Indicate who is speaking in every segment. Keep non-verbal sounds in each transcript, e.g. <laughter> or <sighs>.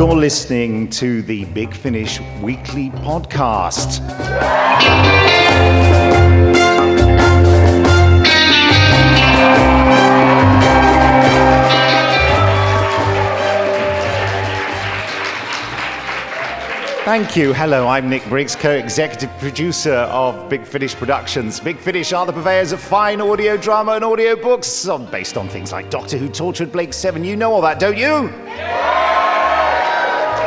Speaker 1: You're listening to the Big Finish Weekly Podcast. Thank you. Hello, I'm Nick Briggs, co executive producer of Big Finish Productions. Big Finish are the purveyors of fine audio drama and audio books um, based on things like Doctor Who Torchwood Blake 7. You know all that, don't you?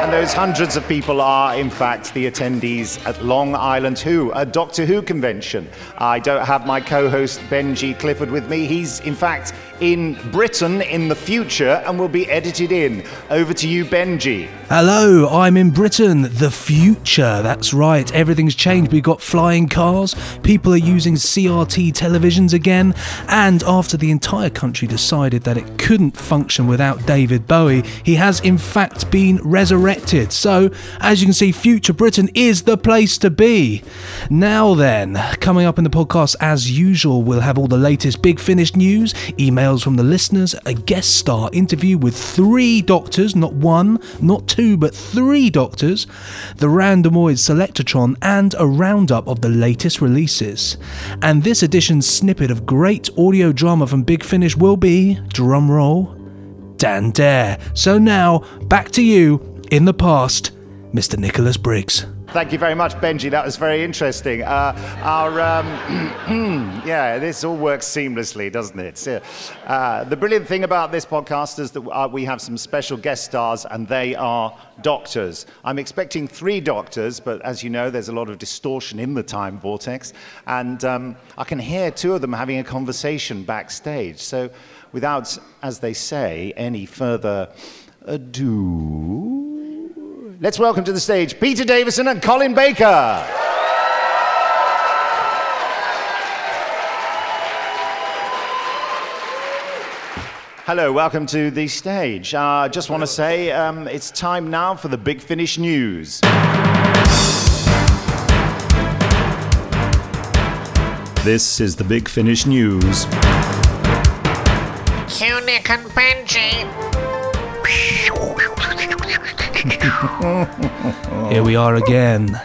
Speaker 1: And those hundreds of people are, in fact, the attendees at Long Island Who, a Doctor Who convention. I don't have my co host Benji Clifford with me. He's, in fact, in Britain in the future and will be edited in. Over to you, Benji.
Speaker 2: Hello, I'm in Britain, the future. That's right, everything's changed. We've got flying cars, people are using CRT televisions again, and after the entire country decided that it couldn't function without David Bowie, he has in fact been resurrected. So, as you can see, future Britain is the place to be. Now then, coming up in the podcast as usual, we'll have all the latest Big Finish news, emails from the listeners, a guest star interview with three doctors, not one, not two, but three doctors, the Randomoid Selectatron, and a roundup of the latest releases. And this edition's snippet of great audio drama from Big Finish will be, drumroll, Dan Dare. So now, back to you in the past, Mr. Nicholas Briggs.
Speaker 1: Thank you very much, Benji. That was very interesting. Uh, our, um, <clears throat> yeah, this all works seamlessly, doesn't it? Uh, the brilliant thing about this podcast is that uh, we have some special guest stars, and they are doctors. I'm expecting three doctors, but as you know, there's a lot of distortion in the time vortex, and um, I can hear two of them having a conversation backstage. So, without, as they say, any further ado. Let's welcome to the stage Peter Davison and Colin Baker. Hello, welcome to the stage. I uh, just want to say um, it's time now for the Big Finish News. This is the Big Finish News.
Speaker 3: Cue and Benji.
Speaker 2: Here we are again.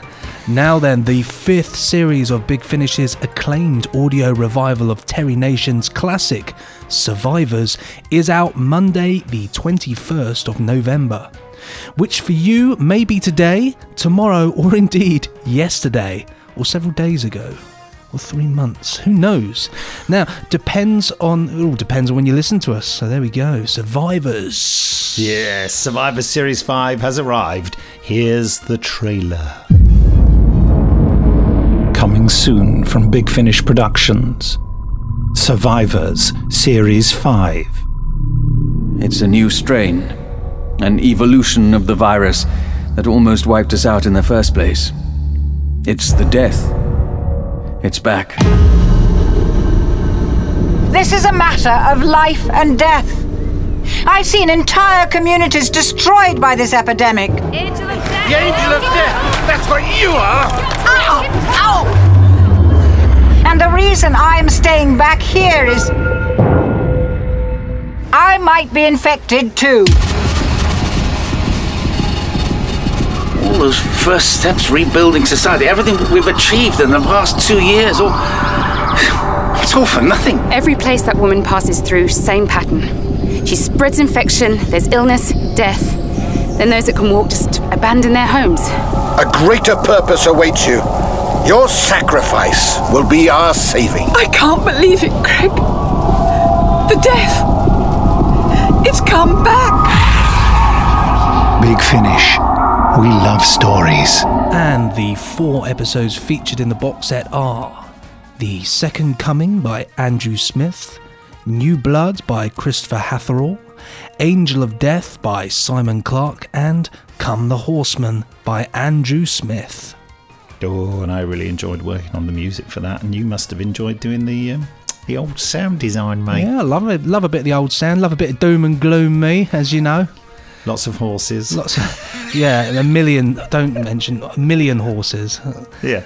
Speaker 2: Now then, the fifth series of Big Finish's acclaimed audio revival of Terry Nation's classic, Survivors, is out Monday, the 21st of November. Which for you may be today, tomorrow, or indeed yesterday, or several days ago or three months. Who knows? Now, depends on it all depends on when you listen to us. So there we go. Survivors.
Speaker 1: Yes, Survivor Series 5 has arrived. Here's the trailer. Coming soon from Big Finish Productions. Survivors Series 5.
Speaker 4: It's a new strain, an evolution of the virus that almost wiped us out in the first place. It's the death it's back.
Speaker 5: This is a matter of life and death. I've seen entire communities destroyed by this epidemic.
Speaker 3: Angel of Death!
Speaker 6: The Angel of Death! That's what you are!
Speaker 5: Ow! Ow! And the reason I'm staying back here is. I might be infected too.
Speaker 6: Those first steps rebuilding society, everything we've achieved in the past two years, all. It's all for nothing.
Speaker 7: Every place that woman passes through, same pattern. She spreads infection, there's illness, death. Then those that can walk just abandon their homes.
Speaker 8: A greater purpose awaits you. Your sacrifice will be our saving.
Speaker 9: I can't believe it, Craig. The death. It's come back.
Speaker 1: Big finish. We love stories.
Speaker 2: And the four episodes featured in the box set are The Second Coming by Andrew Smith, New Blood by Christopher Hatherall, Angel of Death by Simon Clarke, and Come the Horseman by Andrew Smith.
Speaker 1: Oh, and I really enjoyed working on the music for that, and you must have enjoyed doing the um, the old sound design, mate.
Speaker 2: Yeah, love it. Love a bit of the old sound. Love a bit of doom and gloom, me, as you know.
Speaker 1: Lots of horses.
Speaker 2: Lots of yeah, a million. Don't mention a million horses.
Speaker 1: Yeah.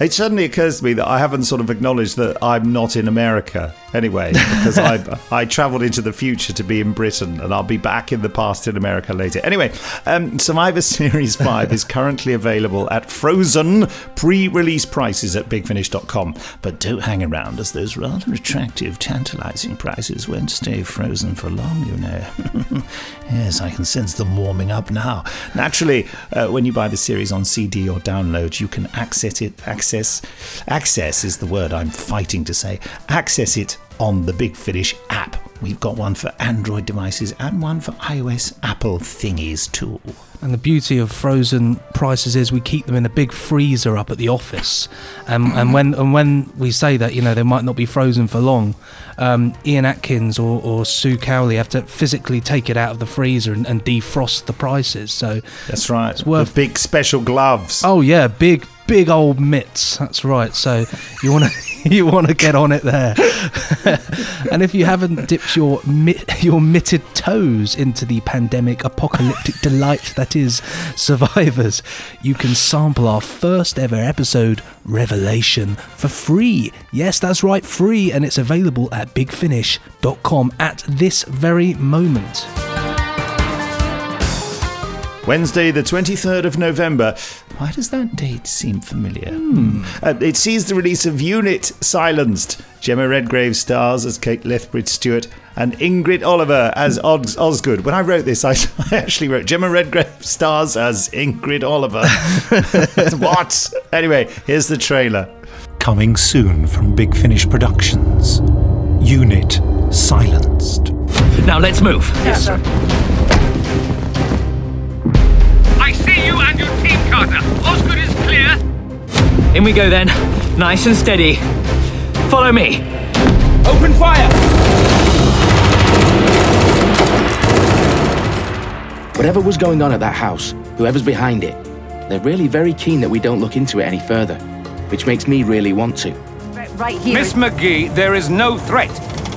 Speaker 1: It suddenly occurs to me that I haven't sort of acknowledged that I'm not in America anyway, because I <laughs> I travelled into the future to be in Britain, and I'll be back in the past in America later. Anyway, um, Survivor Series <laughs> 5 is currently available at frozen pre-release prices at bigfinish.com. But don't hang around, as those rather attractive, tantalising prices won't stay frozen for long, you know. <laughs> yes, I can sense them warming up now. Naturally, uh, when you buy the series on CD or download, you can access it. Access, access is the word I'm fighting to say. Access it on the Big Finish app. We've got one for Android devices and one for iOS Apple thingies too.
Speaker 2: And the beauty of frozen prices is we keep them in a big freezer up at the office. Um, and when and when we say that, you know, they might not be frozen for long, um, Ian Atkins or, or Sue Cowley have to physically take it out of the freezer and, and defrost the prices. So
Speaker 1: That's right.
Speaker 2: It's worth-
Speaker 1: the big special gloves.
Speaker 2: Oh yeah, big big old mitts. That's right. So you want to <laughs> <laughs> you want to get on it there. <laughs> and if you haven't dipped your mit, your mitted toes into the pandemic apocalyptic delight that is Survivors, you can sample our first ever episode Revelation for free. Yes, that's right, free and it's available at bigfinish.com at this very moment.
Speaker 1: Wednesday, the 23rd of November. Why does that date seem familiar? Hmm. Uh, it sees the release of Unit Silenced. Jemma Redgrave stars as Kate Lethbridge Stewart and Ingrid Oliver as Os- Osgood. When I wrote this, I, <laughs> I actually wrote Jemma Redgrave stars as Ingrid Oliver. <laughs> what? Anyway, here's the trailer.
Speaker 10: Coming soon from Big Finish Productions. Unit Silenced.
Speaker 11: Now let's move.
Speaker 3: Yes, sir. Carter. Osgood is clear.
Speaker 11: In we go then. Nice and steady. Follow me.
Speaker 3: Open fire!
Speaker 12: Whatever was going on at that house, whoever's behind it, they're really very keen that we don't look into it any further, which makes me really want to.
Speaker 13: Right here.
Speaker 14: Miss McGee, there is no threat.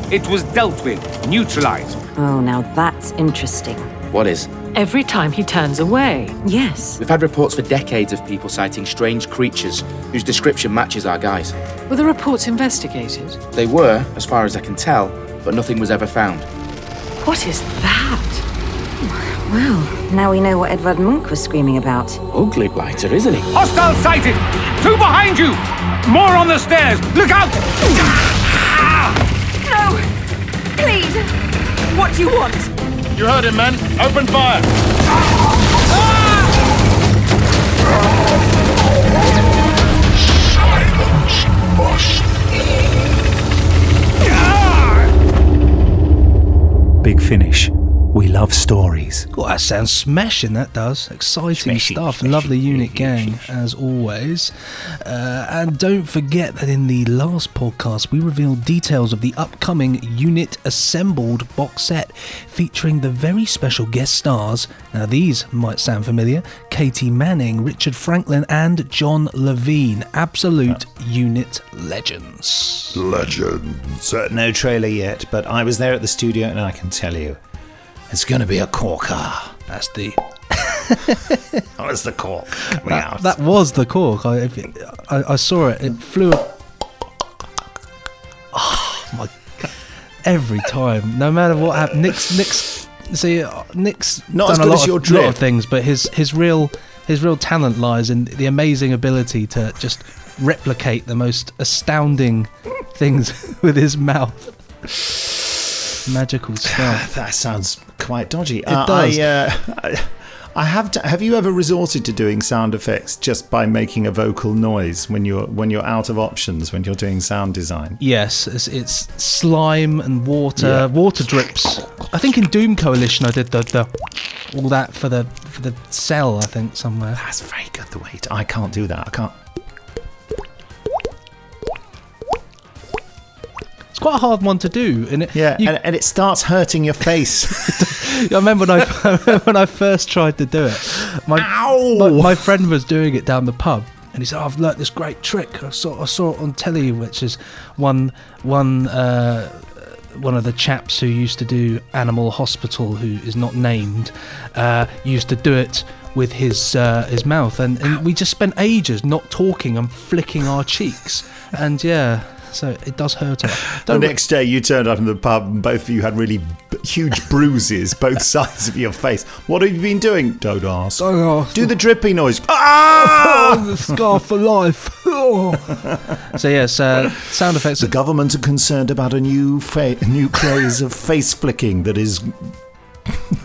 Speaker 14: It was dealt with, neutralized.
Speaker 13: Oh, now that's interesting.
Speaker 12: What is?
Speaker 15: Every time he turns away.
Speaker 13: Yes.
Speaker 12: We've had reports for decades of people sighting strange creatures whose description matches our guys.
Speaker 15: Were the reports investigated?
Speaker 12: They were, as far as I can tell, but nothing was ever found.
Speaker 15: What is that?
Speaker 13: Well, now we know what Edvard Munch was screaming about.
Speaker 12: Ugly blighter, isn't he?
Speaker 14: Hostile sighted! Two behind you! More on the stairs! Look out!
Speaker 16: No! Please! What do you want?
Speaker 17: You heard him, men. Open fire.
Speaker 10: Big Finish. We love stories.
Speaker 2: Oh, that sounds smashing. That does exciting
Speaker 10: Smashing,
Speaker 2: stuff. Lovely unit gang as always. Uh, and don't forget that in the last podcast we revealed details of the upcoming Unit Assembled box set featuring the very special guest stars. Now these might sound familiar: Katy Manning, Richard Franklin, and John Levene. Absolute unit legends.
Speaker 1: Legends. No trailer yet, but I was there at the studio and I can tell you, it's going to be a corker. Ah.
Speaker 2: That's the. <laughs>
Speaker 1: oh, it's the cork coming
Speaker 2: That,
Speaker 1: out.
Speaker 2: that was the cork. I, I, I saw it. It flew. Oh my! Every time, no matter what happened, Nick's Nick's see Nick's
Speaker 1: Not
Speaker 2: done
Speaker 1: as
Speaker 2: a lot
Speaker 1: as
Speaker 2: of, lot of things, but his his real his real talent lies in the amazing ability to just replicate the most astounding things <laughs> with his mouth. Magical <sighs> stuff.
Speaker 1: that sounds quite dodgy. It
Speaker 2: does.
Speaker 1: I, uh, I, <laughs> I have. To, have you ever resorted to doing sound effects just by making a vocal noise when you're when you're out of options when you're doing sound design?
Speaker 2: Yes, it's, it's slime and water,
Speaker 1: Yeah.
Speaker 2: water drips. I think in Doom Coalition I did the, the all that for the for the cell. I think somewhere.
Speaker 1: That's very good. The weight. I can't do that. I can't.
Speaker 2: Quite a hard one to do, and it,
Speaker 1: Yeah,
Speaker 2: you-
Speaker 1: and, and it starts hurting your face. <laughs>
Speaker 2: I remember when I <laughs> when I first tried to do it. My, my my friend was doing it down the pub, and he said, oh, "I've learnt this great trick. I saw I saw it on telly, which is one one." Uh, one of the chaps who used to do Animal Hospital, who is not named, uh, used to do it with his uh, his mouth, and, and we just spent ages not talking and flicking our cheeks, and yeah, so it does hurt. lot. <laughs>
Speaker 1: The next day, you turned up in the pub and both of you had really b- huge <laughs> bruises, both <laughs> sides of your face. What have you been doing? Don't ask.
Speaker 2: Don't ask.
Speaker 1: Do the drippy noise. Ah!
Speaker 2: the scar for life. so yes, uh, sound effects.
Speaker 1: The government are concerned about a new fa- new craze of face flicking that is.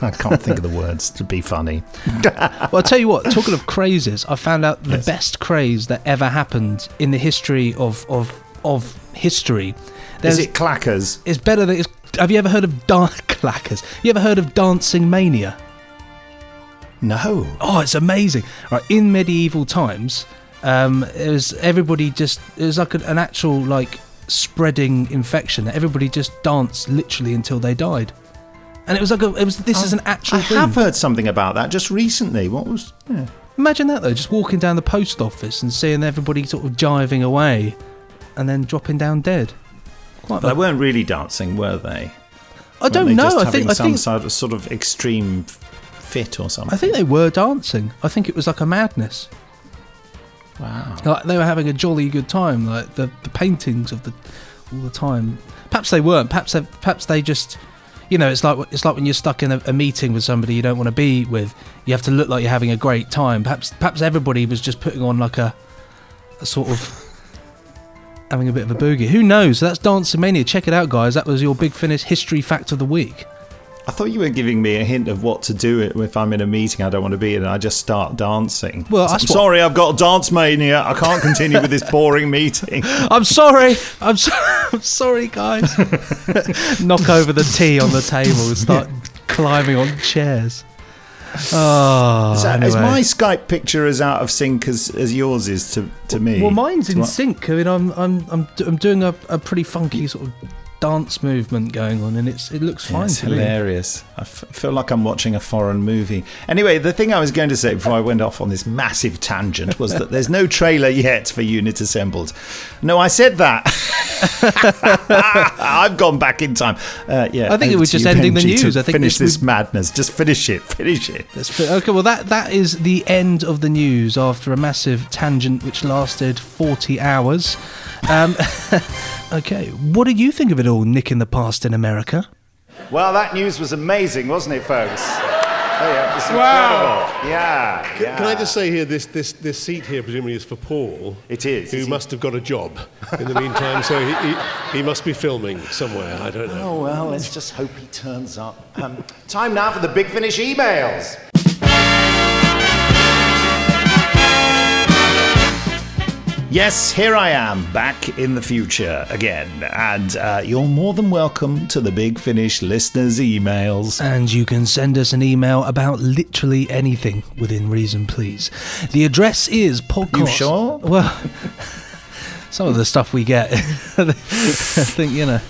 Speaker 1: I can't think of the words to be funny.
Speaker 2: well, I'll tell you what, talking of crazes, I found out the best craze that ever happened in the history of of, of history.
Speaker 1: Is it clackers?
Speaker 2: It's better than it's. Have you ever heard of dan- <laughs> clackers? You ever heard of dancing mania?
Speaker 1: No.
Speaker 2: Oh, it's amazing. Right, in medieval times, um, it was everybody just it was like an, an actual like spreading infection. Everybody just danced literally until they died, and it was like a, it was this is an actual
Speaker 1: I
Speaker 2: thing.
Speaker 1: have heard something about that just recently. What was? Yeah.
Speaker 2: Imagine that though, just walking down the post office and seeing everybody sort of jiving away, and then dropping down dead. Quite.
Speaker 1: They weren't really dancing, were they?
Speaker 2: I don't
Speaker 1: they
Speaker 2: know. I think I
Speaker 1: some
Speaker 2: think
Speaker 1: sort of, sort of extreme fit or something.
Speaker 2: I think they were dancing. I think it was like a madness.
Speaker 1: Wow.
Speaker 2: Like they were having a jolly good time. Like the, the paintings of the all the time. Perhaps they weren't. Perhaps they, perhaps they just. You know, it's like it's like when you're stuck in a, a meeting with somebody you don't want to be with. You have to look like you're having a great time. Perhaps perhaps everybody was just putting on like a, a sort of having a bit of a boogie. Who knows? That's Dancing Mania. Check it out, guys. That was your Big Finish history fact of the week.
Speaker 1: I thought you were giving me a hint of what to do if I'm in a meeting I don't want to be in, and I just start dancing.
Speaker 2: Well,
Speaker 1: I'm sorry, I've got dance mania. I can't continue with this <laughs> boring meeting.
Speaker 2: I'm sorry. I'm, so- <laughs> I'm sorry, guys. <laughs> Knock over the tea on the table and start climbing on chairs. Oh,
Speaker 1: Is, that, is
Speaker 2: anyway.
Speaker 1: my Skype picture as out of sync as, as yours is to, to me?
Speaker 2: Well, mine's in
Speaker 1: What-
Speaker 2: sync. I mean, I'm I'm I'm, I'm doing a, a pretty funky sort of dance movement going on, and it's it looks
Speaker 1: Yeah,
Speaker 2: fine
Speaker 1: it's
Speaker 2: to me.
Speaker 1: hilarious. I f- feel like I'm watching a foreign movie. Anyway, the thing I was going to say before I went off on this massive tangent was that there's no trailer yet for Unit Assembled. No, I said that. <laughs> I've gone back in time. Uh, yeah,
Speaker 2: I think it was just
Speaker 1: you,
Speaker 2: ending the
Speaker 1: Benji,
Speaker 2: news. I think
Speaker 1: finish
Speaker 2: this
Speaker 1: this madness. Just finish it. Finish it.
Speaker 2: Okay, well that that is the end of the news after a massive tangent which lasted 40 hours. Um, <laughs> okay, what do you think of it all, Nick in the past in America?
Speaker 1: Well, that news was amazing, wasn't it, folks? Oh, yeah,
Speaker 18: Wow.
Speaker 1: Yeah,
Speaker 18: Can,
Speaker 1: yeah.
Speaker 18: can I just say here, this, this, this seat here presumably is for Paul.
Speaker 1: It is.
Speaker 18: Who must have got a job in the meantime, so he, he, he must be filming somewhere. I don't know.
Speaker 1: Oh, well, let's just hope he turns up. Um, time now for the Big Finish emails. Yes, here I am, back in the future again, and uh, you're more than welcome to the Big Finish listeners' emails.
Speaker 2: And you can send us an email about literally anything within reason, please. The address is podcast.
Speaker 1: You sure?
Speaker 2: Well, <laughs> some of the stuff we get, <laughs> I think you know.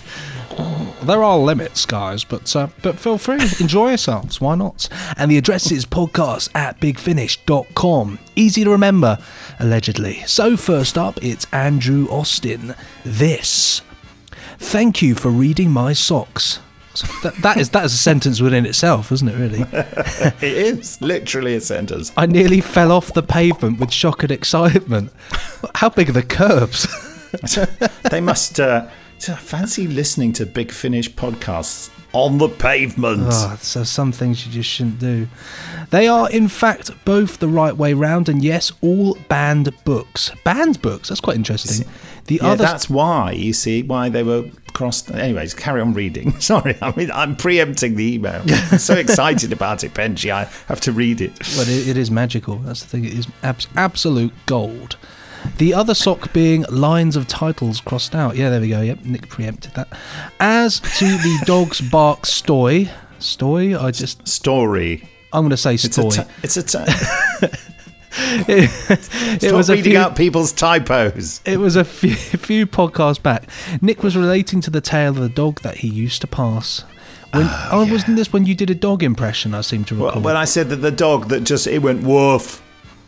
Speaker 2: There are limits, guys, but uh, but feel free, enjoy yourselves. Why not? And the address is podcast at bigfinish.com. Easy to remember, allegedly. So, first up, it's Andrew Austin. This. Thank you for reading my socks. That, that is that is a sentence within itself, isn't it? Really. <laughs>
Speaker 1: it is literally a sentence.
Speaker 2: I nearly fell off the pavement with shock and excitement. How big are the curbs? <laughs>
Speaker 1: they must uh, fancy listening to Big Finish podcasts on the pavement.
Speaker 2: Oh, so some things you just shouldn't do. They are, in fact, both the right way round, and yes, all banned books. Banned books. That's quite interesting. The
Speaker 1: yeah,
Speaker 2: other
Speaker 1: that's why you see why they were crossed. Anyways, carry on reading. <laughs> Sorry, I mean I'm preempting the email. I'm so excited about it, Benji. I have to read it.
Speaker 2: But it, it is magical. That's the thing. It is abs- absolute gold. The other sock being lines of titles crossed out. Yeah, there we go. Yep, Nick preempted that. As to the <laughs> dog's bark stoy, stoy. I just
Speaker 1: story.
Speaker 2: I'm going to say
Speaker 1: It's a
Speaker 2: stoy.
Speaker 1: t- it's a. T-
Speaker 2: it, <laughs>
Speaker 1: Stop
Speaker 2: it was
Speaker 1: reading
Speaker 2: few,
Speaker 1: out people's typos.
Speaker 2: It was a few, a <laughs> few podcasts back. Nick was relating to the tale of the dog that he used to pass. When, oh, oh wasn't this when you did a dog impression? I seem to recall.
Speaker 1: Well, when I said that the dog that just it went woof,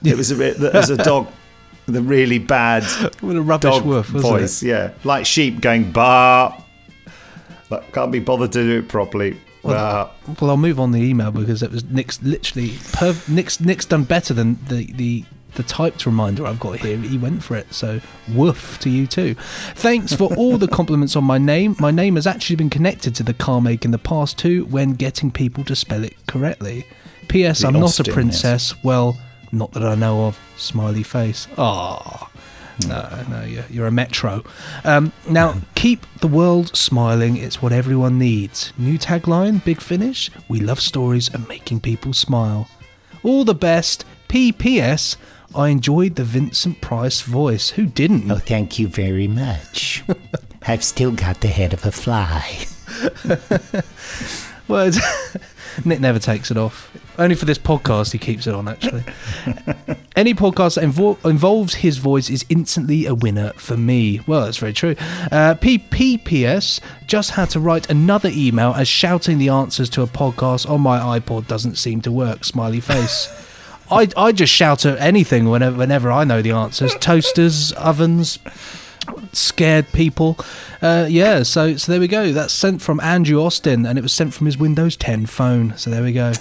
Speaker 1: it was a bit. That was a dog. The really bad <laughs>
Speaker 2: What a rubbish
Speaker 1: dog
Speaker 2: woof,
Speaker 1: voice, yeah, like sheep going bar. But can't be bothered to do it properly.
Speaker 2: Well, well, I'll move on the email because it was Nick's literally perv- Nick's Nick's done better than the the the typed reminder I've got here. He went for it, so woof to you too. Thanks for all the <laughs> compliments on my name. My name has actually been connected to the car make in the past too when getting people to spell it correctly. P.S. I'm not
Speaker 1: Austin,
Speaker 2: a
Speaker 1: yes.
Speaker 2: princess. Well, not that I know of. Smiley face. Ah. No, no, you're, you're a metro. Um, now, <laughs> keep the world smiling. It's what everyone needs. New tagline, big finish. We love stories and making people smile. All the best. P.P.S. I enjoyed the Vincent Price voice. Who didn't?
Speaker 19: Oh, thank you very much. <laughs> I've still got the head of a fly. <laughs>
Speaker 2: Well, Nick never takes it off. Only for this podcast, he keeps it on, actually. Any podcast that invol- involves his voice is instantly a winner for me. Well, that's very true. Uh, PPPS just had to write another email as shouting the answers to a podcast on my iPod doesn't seem to work. Smiley face. <laughs> I, I just shout at anything whenever, whenever I know the answers. Toasters, ovens, scared people. Uh, yeah, so so there we go. That's sent from Andrew Austin, and it was sent from his Windows 10 phone. So there we go.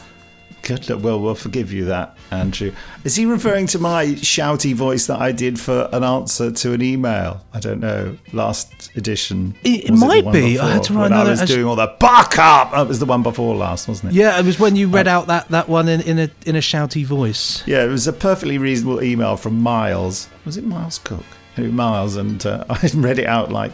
Speaker 1: Good. luck. Well, we'll forgive you that, Andrew. Is he referring to my shouty voice that I did for an answer to an email? I don't know. Last edition.
Speaker 2: It- it might
Speaker 1: one
Speaker 2: be. I had to write another-
Speaker 1: I was doing all that buck up. That was the one before last, wasn't it?
Speaker 2: Yeah, it was when you read out that, that one in, in a in a shouty voice.
Speaker 1: Yeah, it was a perfectly reasonable email from Miles. Was it Miles Cook? Anyway, Miles, and uh, <laughs> I read it out like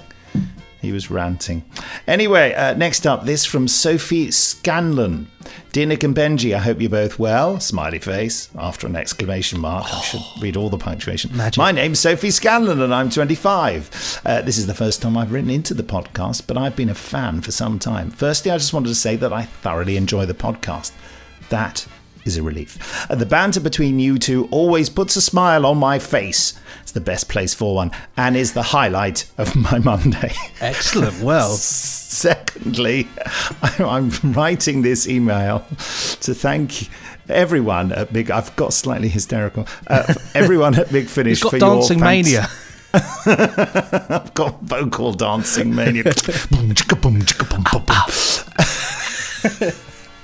Speaker 1: he was ranting. Anyway, uh, next up, this from Sophie Scanlon. Dear Nick and Benji, I hope you're both well. Smiley face after an exclamation mark. I should read all the punctuation. Magic. My name's Sophie Scanlon and I'm 25. Uh, this is the first time I've written into the podcast, but I've been a fan for some time. Firstly, I just wanted to say that I thoroughly enjoy the podcast. That is a relief. Uh, the banter between you two always puts a smile on my face. It's the best place for one and is the highlight of my <laughs> Monday.
Speaker 2: Excellent. Well, <laughs> <laughs>
Speaker 1: secondly, <laughs> I'm writing this email to thank everyone at Big. I've got slightly hysterical. Uh, <laughs> everyone at Big Finish for
Speaker 2: dancing
Speaker 1: your fant-
Speaker 2: mania.
Speaker 1: I've got vocal dancing mania. Boom, chicka, boom, chicka, boom, boom,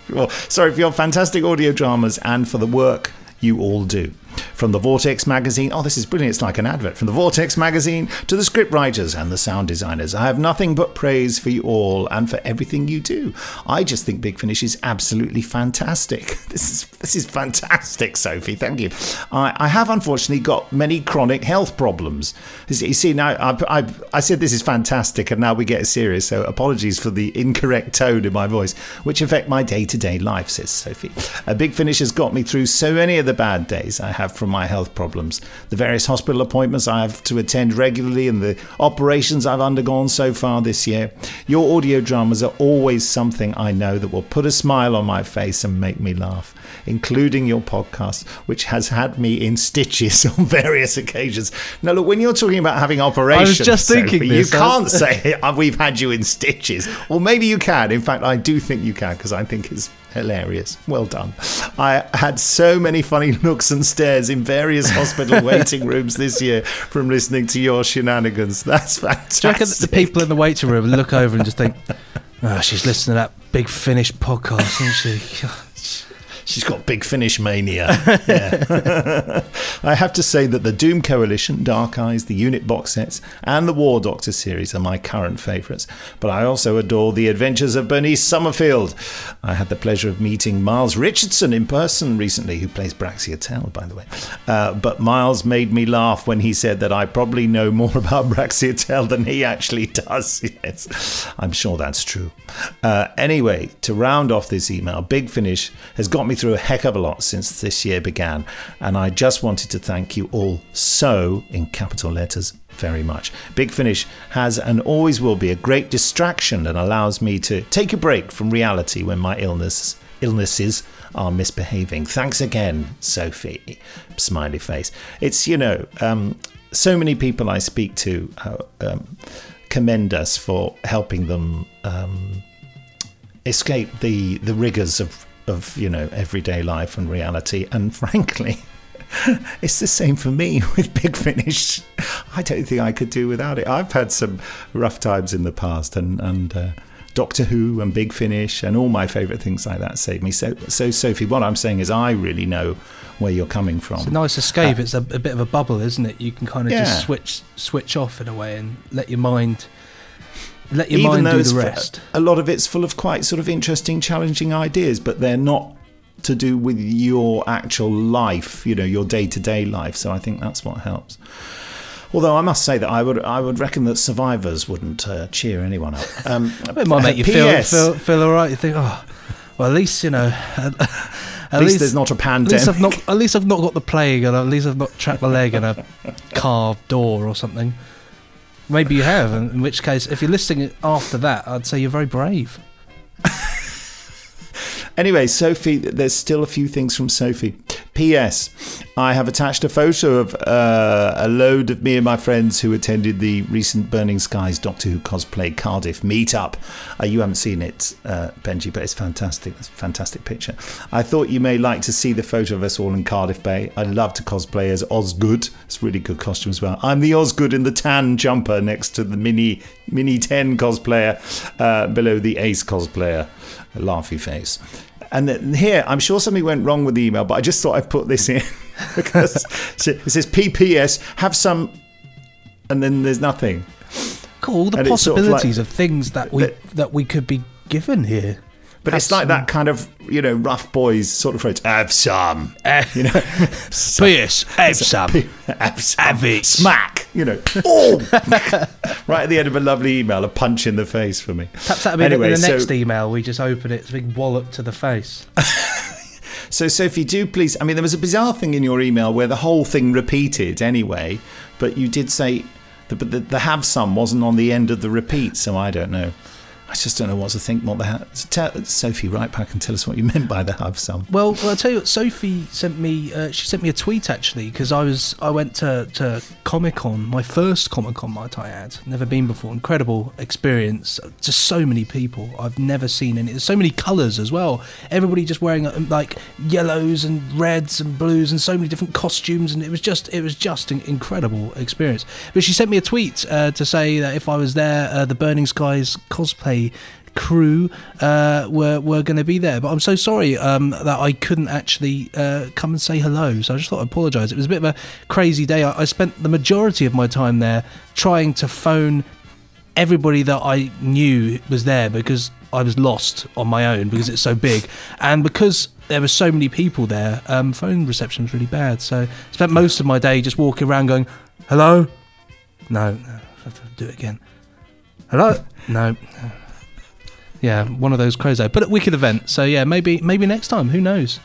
Speaker 1: boom. well, sorry for your fantastic audio dramas and for the work you all do. From the Vortex magazine, oh, this is brilliant, it's like an advert. From the Vortex magazine to the script writers and the sound designers, I have nothing but praise for you all and for everything you do. I just think Big Finish is absolutely fantastic. <laughs> This is this is fantastic, Sophie. Thank you. I, I have unfortunately got many chronic health problems. You see- now I, I, I said this is fantastic, and now we get serious. So apologies for the incorrect tone in my voice, which affect my day-to-day life, says Sophie. A Big Finish has got me through so many of the bad days I have from my health problems, the various hospital appointments I have to attend regularly, and the operations I've undergone so far this year. Your audio dramas are always something I know that will put a smile on my face and make me laugh, including your podcast, which has had me in stitches <laughs> on various occasions. Now, look, when you're talking about having operations, I was
Speaker 2: just thinking
Speaker 1: Sophie,
Speaker 2: this.
Speaker 1: you can't say "Uh, <laughs> we've had you in stitches, or maybe you can. In fact, I do think you can because I think it's hilarious. Well done. I had so many funny <laughs> looks and stares in various hospital <laughs> waiting rooms this year from listening to your shenanigans. That's fantastic.
Speaker 2: the people in the waiting room look over and just think, oh, she's listening to that big Finish podcast, isn't she? <laughs>
Speaker 1: She's got big finish mania. Yeah. <laughs> I have to say that the Doom Coalition, Dark Eyes, the Unit box sets, and the War Doctor series are my current favourites. But I also adore the adventures of Bernice Summerfield. I had the pleasure of meeting Miles Richardson in person recently, who plays Braxiatel, by the way. Uh, but Miles made me laugh when he said that I probably know more <laughs> about Braxiatel than he actually does. <laughs> Yes, I'm sure that's true. Uh, anyway, to round off this email, Big Finish has got me through a heck of a lot since this year began, and I just wanted to thank you all so, in capital letters, very much. Big Finish has and always will be a great distraction and allows me to take a break from reality when my illness illnesses are misbehaving. Thanks again, Sophie. Smiley face. It's you know, um, so many people I speak to uh, um, commend us for helping them um, escape the the rigors of of you know everyday life and reality. And <laughs> frankly. It's the same for me <laughs> with Big Finish. I don't think I could do without it. I've had some rough times in the past, and and uh, Doctor Who and Big Finish and all my favourite things like that saved me. So, so Sophie, what I'm saying is I really know where you're coming from.
Speaker 2: It's a nice escape.
Speaker 1: Uh,
Speaker 2: it's a, a bit of a bubble, isn't it? You can kind of
Speaker 1: Yeah.
Speaker 2: just switch switch off in a way and let your mind let your
Speaker 1: even
Speaker 2: mind
Speaker 1: though
Speaker 2: do
Speaker 1: it's
Speaker 2: the rest.
Speaker 1: a lot of it's full of quite sort of interesting, challenging ideas, but they're not to do with your actual life, you know, your day to day life. So I think that's what helps. Although I must say that I would, I would reckon that survivors wouldn't uh, cheer anyone up. <laughs> Um,
Speaker 2: It might make you feel, feel feel all right. You think, oh, well, at least you know. <laughs> At, at
Speaker 1: least there's not a
Speaker 2: At least I've
Speaker 1: pandemic.
Speaker 2: not. At least I've not got the plague, and at least I've not trapped my leg in a <laughs> carved door or something. Maybe you have, in which case, if you're listening after that, I'd say you're very brave. <laughs>
Speaker 1: Anyway, Sophie, there's still a few things from Sophie. P.S. I have attached a photo of uh, a load of me and my friends who attended the recent Burning Skies Doctor Who cosplay Cardiff meetup. Uh, you haven't seen it, uh, Benji, but it's fantastic. It's a fantastic picture. I thought you may like to see the photo of us all in Cardiff Bay. I'd love to cosplay as Osgood. It's a really good costume as well. I'm the Osgood in the tan jumper next to the Mini Mini 10 cosplayer uh, below the Ace cosplayer. A laughy face. And then here, I'm sure something went wrong with the email, but I just thought I'd put this in <laughs> because it says PPS, have some, and then there's nothing.
Speaker 2: Cool, all the
Speaker 1: And it's sort of like-
Speaker 2: possibilities of things that we that we could be given here.
Speaker 1: But it's like that kind of, you know, rough boys sort of phrase. Have some. Eh. You know? <laughs>
Speaker 2: P.S. <laughs> Have some.
Speaker 1: Have some. Have it. Smack. You know. <laughs> Oh! <laughs> right at the end of a lovely email, a punch in the face for me.
Speaker 2: Perhaps that'll be
Speaker 1: anyway,
Speaker 2: in the
Speaker 1: so-
Speaker 2: next email. We just open it, it's a big wallop to the face. <laughs>
Speaker 1: So, Sophie, do please. I mean, there was a bizarre thing in your email where the whole thing repeated anyway, but you did say the, the, the have some wasn't on the end of the repeat, so I don't know. I just don't know what to think. What the so tell, Sophie, write back and tell us what you <laughs> meant by the have some.
Speaker 2: Well, well, I'll tell you what. Sophie sent me. Uh, she sent me a tweet actually because I was. I went to to Comic Con, my first Comic Con, might I add. Never been before. Incredible experience. Just so many people. I've never seen any. There's so many colours as well. Everybody just wearing uh, like yellows and reds and blues and so many different costumes, and it was just it was just an incredible experience. But she sent me a tweet uh, to say that if I was there, uh, the Burning Skies cosplay crew uh, were were going to be there. But I'm so sorry um, that I couldn't actually uh, come and say hello. So I just thought I'd apologise. It was a bit of a crazy day. I, I spent the majority of my time there trying to phone everybody that I knew was there because I was lost on my own because it's so big and because there were so many people there. Um, phone reception was really bad. So I spent most of my day just walking around going, "Hello." No, no, I have to do it again. Hello. No. Yeah, one of those crazy, but a wicked event. So yeah, maybe maybe next time. Who knows?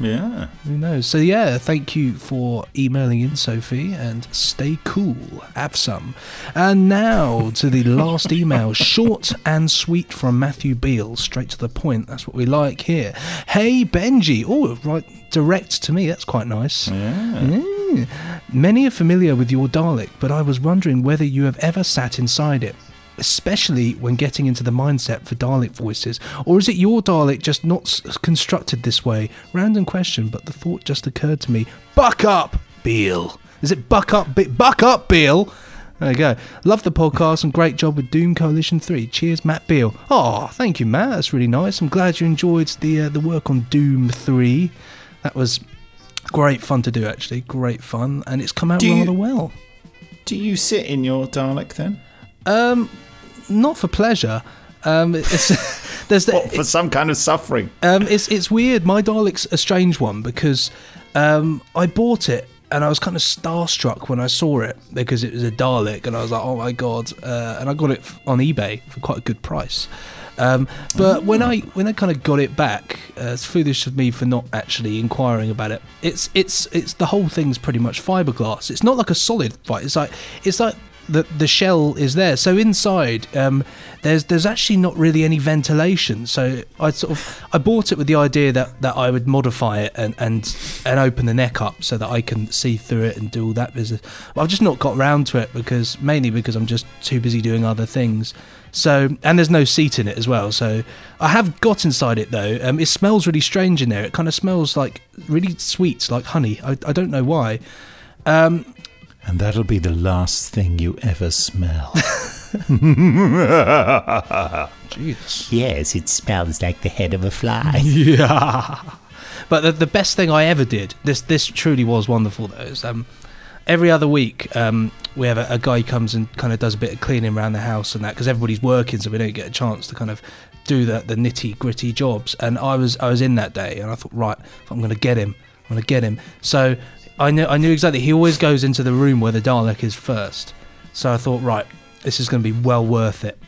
Speaker 1: Yeah.
Speaker 2: Who knows? So yeah, thank you for emailing in, Sophie, and stay cool. Have some. And now to the last email, <laughs> short and sweet from Matthew Beale, straight to the point. That's what we like here. Hey Benji. Oh, right, direct to me. That's quite nice. Yeah. Many are familiar with your Dalek, but I was wondering whether you have ever sat inside it especially when getting into the mindset for Dalek voices? Or is it your Dalek just not s- constructed this way? Random question, but the thought just occurred to me. Buck up, Beale. Is it buck up, Be- buck up, Beale? There you go. Love the podcast and great job with Doom Coalition 3. Cheers, Matt Beale. Oh, thank you, Matt. That's really nice. I'm glad you enjoyed the uh, the work on Doom 3. That was great fun to do, actually. Great fun. And it's come out
Speaker 1: Do you-
Speaker 2: rather well.
Speaker 1: Do you sit in your Dalek then?
Speaker 2: Um, not for pleasure. Um, it's <laughs> there's the,
Speaker 1: What, for some kind of suffering?
Speaker 2: um, it's it's weird. My Dalek's a strange one because um, I bought it and I was kind of starstruck when I saw it because it was a Dalek and I was like, oh my god! Uh, and I got it on eBay for quite a good price. Um, but when I when I kind of got it back, uh, it's foolish of me for not actually inquiring about it. It's it's it's the whole thing's pretty much fiberglass. It's not like a solid fight. It's like it's like the the shell is there. So inside, um, there's there's actually not really any ventilation. So I sort of I bought it with the idea that, that I would modify it and, and and open the neck up so that I can see through it and do all that business. But I've just not got round to it because mainly because I'm just too busy doing other things. So and there's no seat in it as well. So I have got inside it though. Um, it smells really strange in there. It kind of smells like really sweet, like honey. I, I don't know why. Um,
Speaker 10: And that'll be the last thing you ever smell. <laughs>
Speaker 2: Jesus.
Speaker 19: Yes, it smells like the head of a fly. <laughs>
Speaker 2: yeah. But the, the best thing I ever did, this this truly was wonderful though, is um, every other week um, we have a, a guy comes and kind of does a bit of cleaning around the house and that because everybody's working, so we don't get a chance to kind of do the, the nitty gritty jobs. And I was I was in that day, and I thought, right, I'm going to get him. I'm going to get him. So I knew I knew exactly. He always goes into the room where the Dalek is first. So I thought, right, this is going to be well worth it.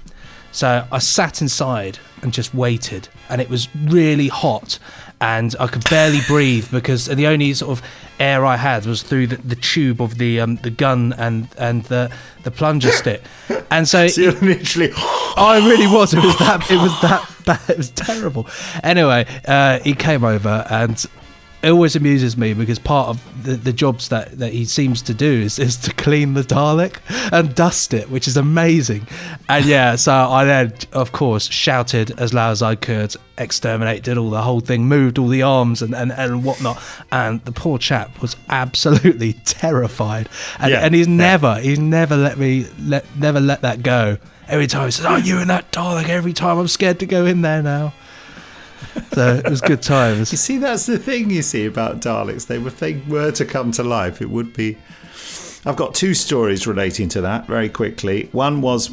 Speaker 2: So I sat inside and just waited, and it was really hot, and I could barely breathe because the only sort of air I had was through the, the tube of the um, the gun and and the the plunger <laughs> stick, and so,
Speaker 1: So you're literally. <laughs>
Speaker 2: I really was. It was that. It was that <laughs> bad. It was terrible. Anyway, uh, he came over and. It always amuses me because part of the, the jobs that, that he seems to do is, is to clean the Dalek and dust it, which is amazing. And yeah, <laughs> so I then, of course, shouted as loud as I could, exterminate, did all the whole thing, moved all the arms and, and, and whatnot. And the poor chap was absolutely <laughs> terrified. And,
Speaker 1: Yeah,
Speaker 2: and he's
Speaker 1: yeah.
Speaker 2: never, he's never let me, let, never let that go. Every time he says, "Oh, you in that Dalek?" Every time I'm scared to go in there now. So it was good times.
Speaker 1: You see, that's the thing you see about Daleks. They, if they were to come to life, it would be. I've got two stories relating to that very quickly. One was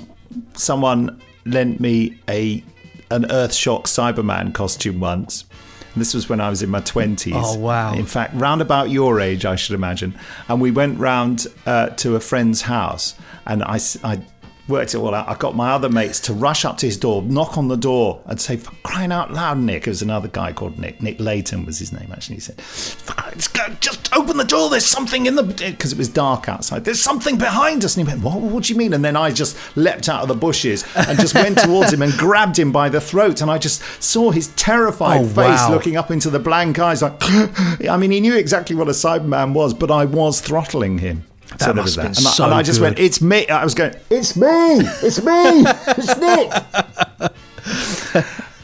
Speaker 1: someone lent me a an Earthshock Cyberman costume once. And This was when I was in my twenties.
Speaker 2: Oh, wow.
Speaker 1: In fact, round about your age, I should imagine. And we went round uh, to a friend's house, and I, I worked it all out. I got my other mates to rush up to his door, knock on the door, and say, "For crying out loud, Nick!" It was another guy called Nick. Nick Layton was his name. Actually, he said, "For Christ's sake, "Just open the door. There's something in the because it was dark outside. There's something behind us." And he went, "What? What do you mean?" And then I just leapt out of the bushes and just went towards him and <laughs> grabbed him by the throat, and I just saw his terrified
Speaker 2: Oh,
Speaker 1: face
Speaker 2: wow.
Speaker 1: looking up into the blank eyes, like. <gasps> I mean, he knew exactly what a Cyberman was, but I was throttling him.
Speaker 2: That
Speaker 1: there
Speaker 2: must
Speaker 1: was
Speaker 2: been
Speaker 1: And I- and I just went, "It's me." I was going, "It's me! It's me! It's Nick!"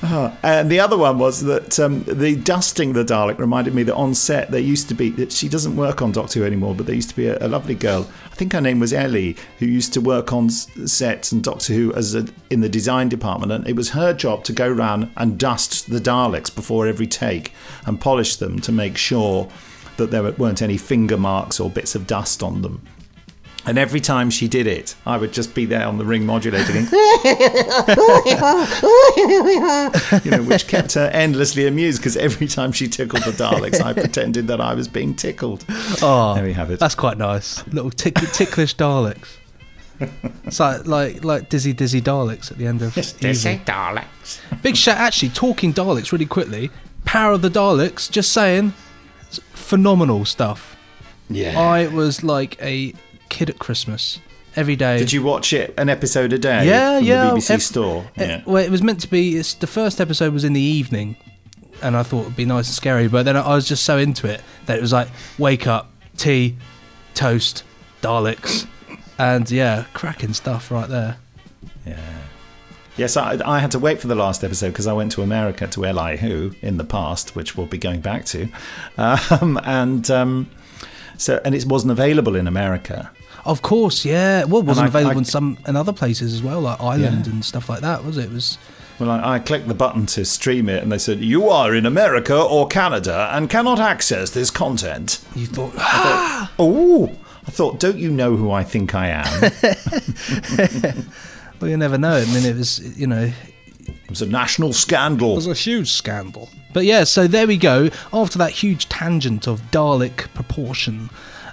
Speaker 1: Oh, <laughs> and the other one was that um, the dusting the Dalek reminded me that on set there used to be that she doesn't work on Doctor Who anymore, but there used to be a, a lovely girl. I think her name was Ellie, who used to work on sets and Doctor Who as a, in the design department, and it was her job to go round and dust the Daleks before every take and polish them to make sure that there weren't any finger marks or bits of dust on them. And every time she did it, I would just be there on the ring modulator <laughs> you know, which kept her endlessly amused because every time she tickled the Daleks, I pretended that I was being tickled.
Speaker 2: Oh,
Speaker 1: there we have it.
Speaker 2: That's quite nice. Little tick- ticklish Daleks. It's like like like dizzy dizzy Daleks at the end of Evil.
Speaker 6: Daleks.
Speaker 2: Big shout, actually, talking Daleks really quickly. Power of the Daleks, just saying, phenomenal stuff.
Speaker 1: Yeah.
Speaker 2: I was like a kid at Christmas every day.
Speaker 1: Did you watch it an episode a day?
Speaker 2: Yeah,
Speaker 1: from
Speaker 2: yeah.
Speaker 1: The BBC
Speaker 2: ev-
Speaker 1: store.
Speaker 2: eh,
Speaker 1: Yeah.
Speaker 2: Well, it was meant to be. It's, the first episode was in the evening, and I thought it'd be nice and scary. But then I, I was just so into it that it was like wake up, tea, toast, Daleks, and yeah, cracking stuff right there.
Speaker 1: Yeah. Yes, I, I had to wait for the last episode because I went to America to L.I. Who in the past, which we'll be going back to, um, and um, so and it wasn't available in America.
Speaker 2: Of course, yeah. Well, it wasn't
Speaker 1: I-
Speaker 2: available
Speaker 1: I-
Speaker 2: in some in other places as well, like Ireland
Speaker 1: Yeah.
Speaker 2: and stuff like that, was it? It was.
Speaker 1: Well, I, I clicked the button to stream it, and they said you are in America or Canada and cannot access this content.
Speaker 2: You thought,
Speaker 1: thought oh, I thought, don't you know who I think I am? <laughs>
Speaker 2: well, you never know. I mean, it was, you know,
Speaker 1: it was a national scandal.
Speaker 2: It was a huge scandal. But yeah, so there we go. After that huge tangent of Dalek proportion,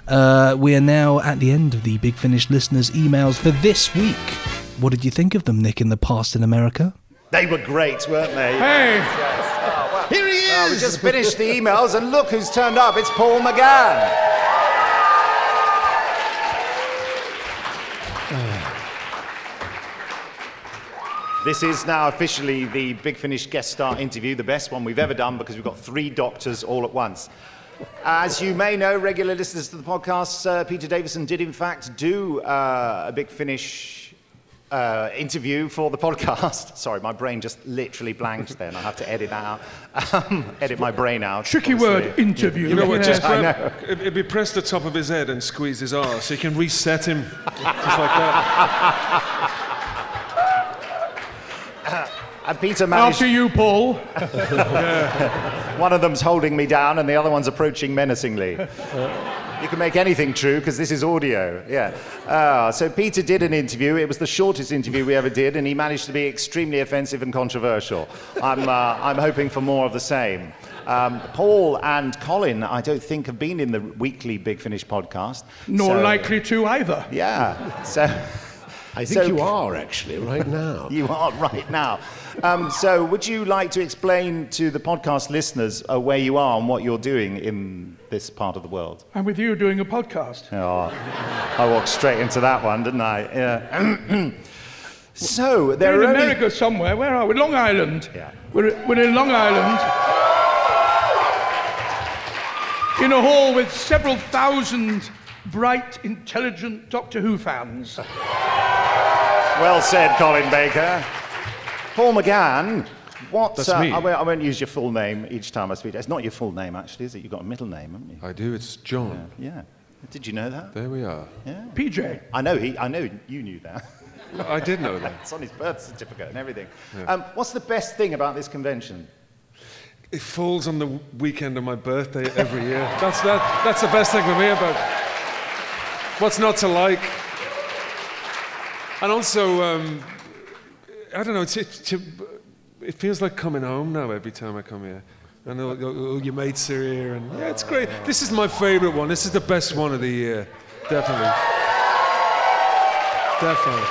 Speaker 2: uh, we are now at the end of the Big Finish listeners' emails for this week. What did you think of them, Nick, in the past in America?
Speaker 1: They were great, weren't they?
Speaker 3: Hey!
Speaker 1: Here he is!
Speaker 3: Well,
Speaker 1: we just finished the emails, and look who's turned up. It's Paul McGann. This is now officially the Big Finish guest star interview, the best one we've ever done because we've got three doctors all at once. As you may know, regular listeners to the podcast, uh, Peter Davison did in fact do uh, a Big Finish uh, interview for the podcast. <laughs> Sorry, my brain just literally blanked then. I have to edit that out. Um, edit my brain out.
Speaker 18: Tricky
Speaker 1: obviously.
Speaker 18: word, interview. You know what? Just
Speaker 1: I
Speaker 18: grab,
Speaker 1: know.
Speaker 18: it- it'd be press the top of his head and squeeze his arse, so you can reset him, just like that. <laughs>
Speaker 1: And Peter managed.
Speaker 20: After you, Paul. <laughs>
Speaker 1: One of them's holding me down, and the other one's approaching menacingly. <laughs> You can make anything true because this is audio. Yeah. Uh, so Peter did an interview. It was the shortest interview we ever did, and he managed to be extremely offensive and controversial. I'm, uh, I'm hoping for more of the same. Um, Paul and Colin, I don't think, have been in the weekly Big Finish podcast.
Speaker 20: Nor
Speaker 1: so-
Speaker 20: likely to either.
Speaker 1: Yeah. So.
Speaker 21: I think you are, actually, right now.
Speaker 1: you are right now. Um, so, would you like to explain to the podcast listeners uh, where you are and what you're doing in this part of the world?
Speaker 20: I'm with you doing a podcast.
Speaker 1: Oh, I walked straight into that one, didn't I? Yeah. <clears throat> so, there
Speaker 20: We're
Speaker 1: are
Speaker 20: in
Speaker 1: only-
Speaker 20: America somewhere. Where are we? Long Island. Yeah. We're, we're in Long Island. In a hall with several thousand bright, intelligent Doctor Who fans.
Speaker 1: Well said, Colin Baker. Paul McGann, what?
Speaker 18: That's
Speaker 1: uh,
Speaker 18: me.
Speaker 1: I, won't, I won't use your full name each time I speak. It's not your full name, actually, is it? You've got a middle name, haven't you?
Speaker 18: I do. It's John.
Speaker 1: Yeah. yeah. Did you know that?
Speaker 18: There we are.
Speaker 1: Yeah.
Speaker 20: PJ.
Speaker 1: I know. He. I know you knew that.
Speaker 18: I did know that. <laughs>
Speaker 1: it's on his birth certificate and everything.
Speaker 18: Yeah.
Speaker 1: Um, what's the best thing about this convention?
Speaker 18: It falls on the weekend of my birthday every year. <laughs> That's that. That's the best thing for me about. What's not to like? And also, um, I don't know. It's, it's, it feels like coming home now every time I come here. And all, all- your mates are here, and yeah, it's great. This is my favourite one. This is the best one of the year, definitely. Definitely.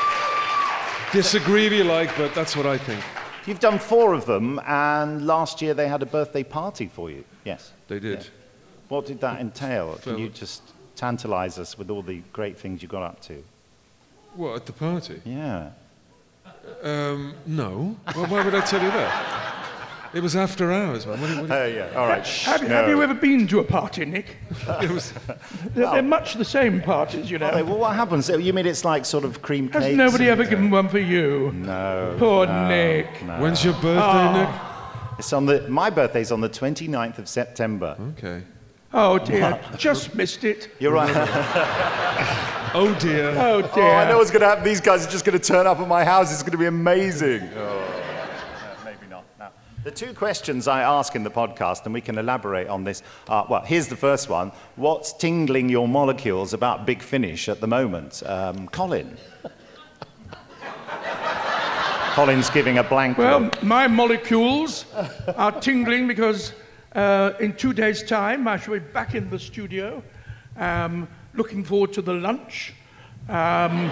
Speaker 18: Disagree if you like, but that's what I think.
Speaker 1: You've done four of them, and last year they had a birthday party for you. Yes.
Speaker 18: They did.
Speaker 1: Yeah. What did that entail? Can you just tantalise us with all the great things you got up to?
Speaker 18: What at the party?
Speaker 1: Yeah.
Speaker 18: Um, no. Well, why would I tell you that? It was after hours, man. What do what do you-
Speaker 1: Oh, yeah. All right.
Speaker 20: Have, you- have you ever been to a party, Nick? <laughs>
Speaker 18: It was-
Speaker 20: they're, they're much the same parties, you know.
Speaker 1: Are? Well, what happens? You mean it's like sort of cream cakes?
Speaker 20: Has nobody ever given one for you?
Speaker 1: No.
Speaker 20: Poor
Speaker 1: no,
Speaker 20: Nick.
Speaker 1: no.
Speaker 18: When's your birthday,
Speaker 20: Oh.
Speaker 1: It's on the. My birthday's on the 29th of September.
Speaker 18: Okay.
Speaker 20: Oh dear, just missed it.
Speaker 1: You're right. <laughs> <laughs>
Speaker 18: oh dear.
Speaker 20: Oh dear.
Speaker 1: Oh, I know what's going to happen. These guys are just going to turn up at my house. It's going to be amazing. Oh, maybe not. Now, the two questions I ask in the podcast, and we can elaborate on this. Are, well, here's the first one. What's tingling your molecules about Big Finish at the moment? Um, Colin. <laughs> Colin's giving a blank
Speaker 20: Well,
Speaker 1: look.
Speaker 20: my molecules are tingling because uh, in two days' time I shall be back in the studio, um, looking forward to the lunch. Um,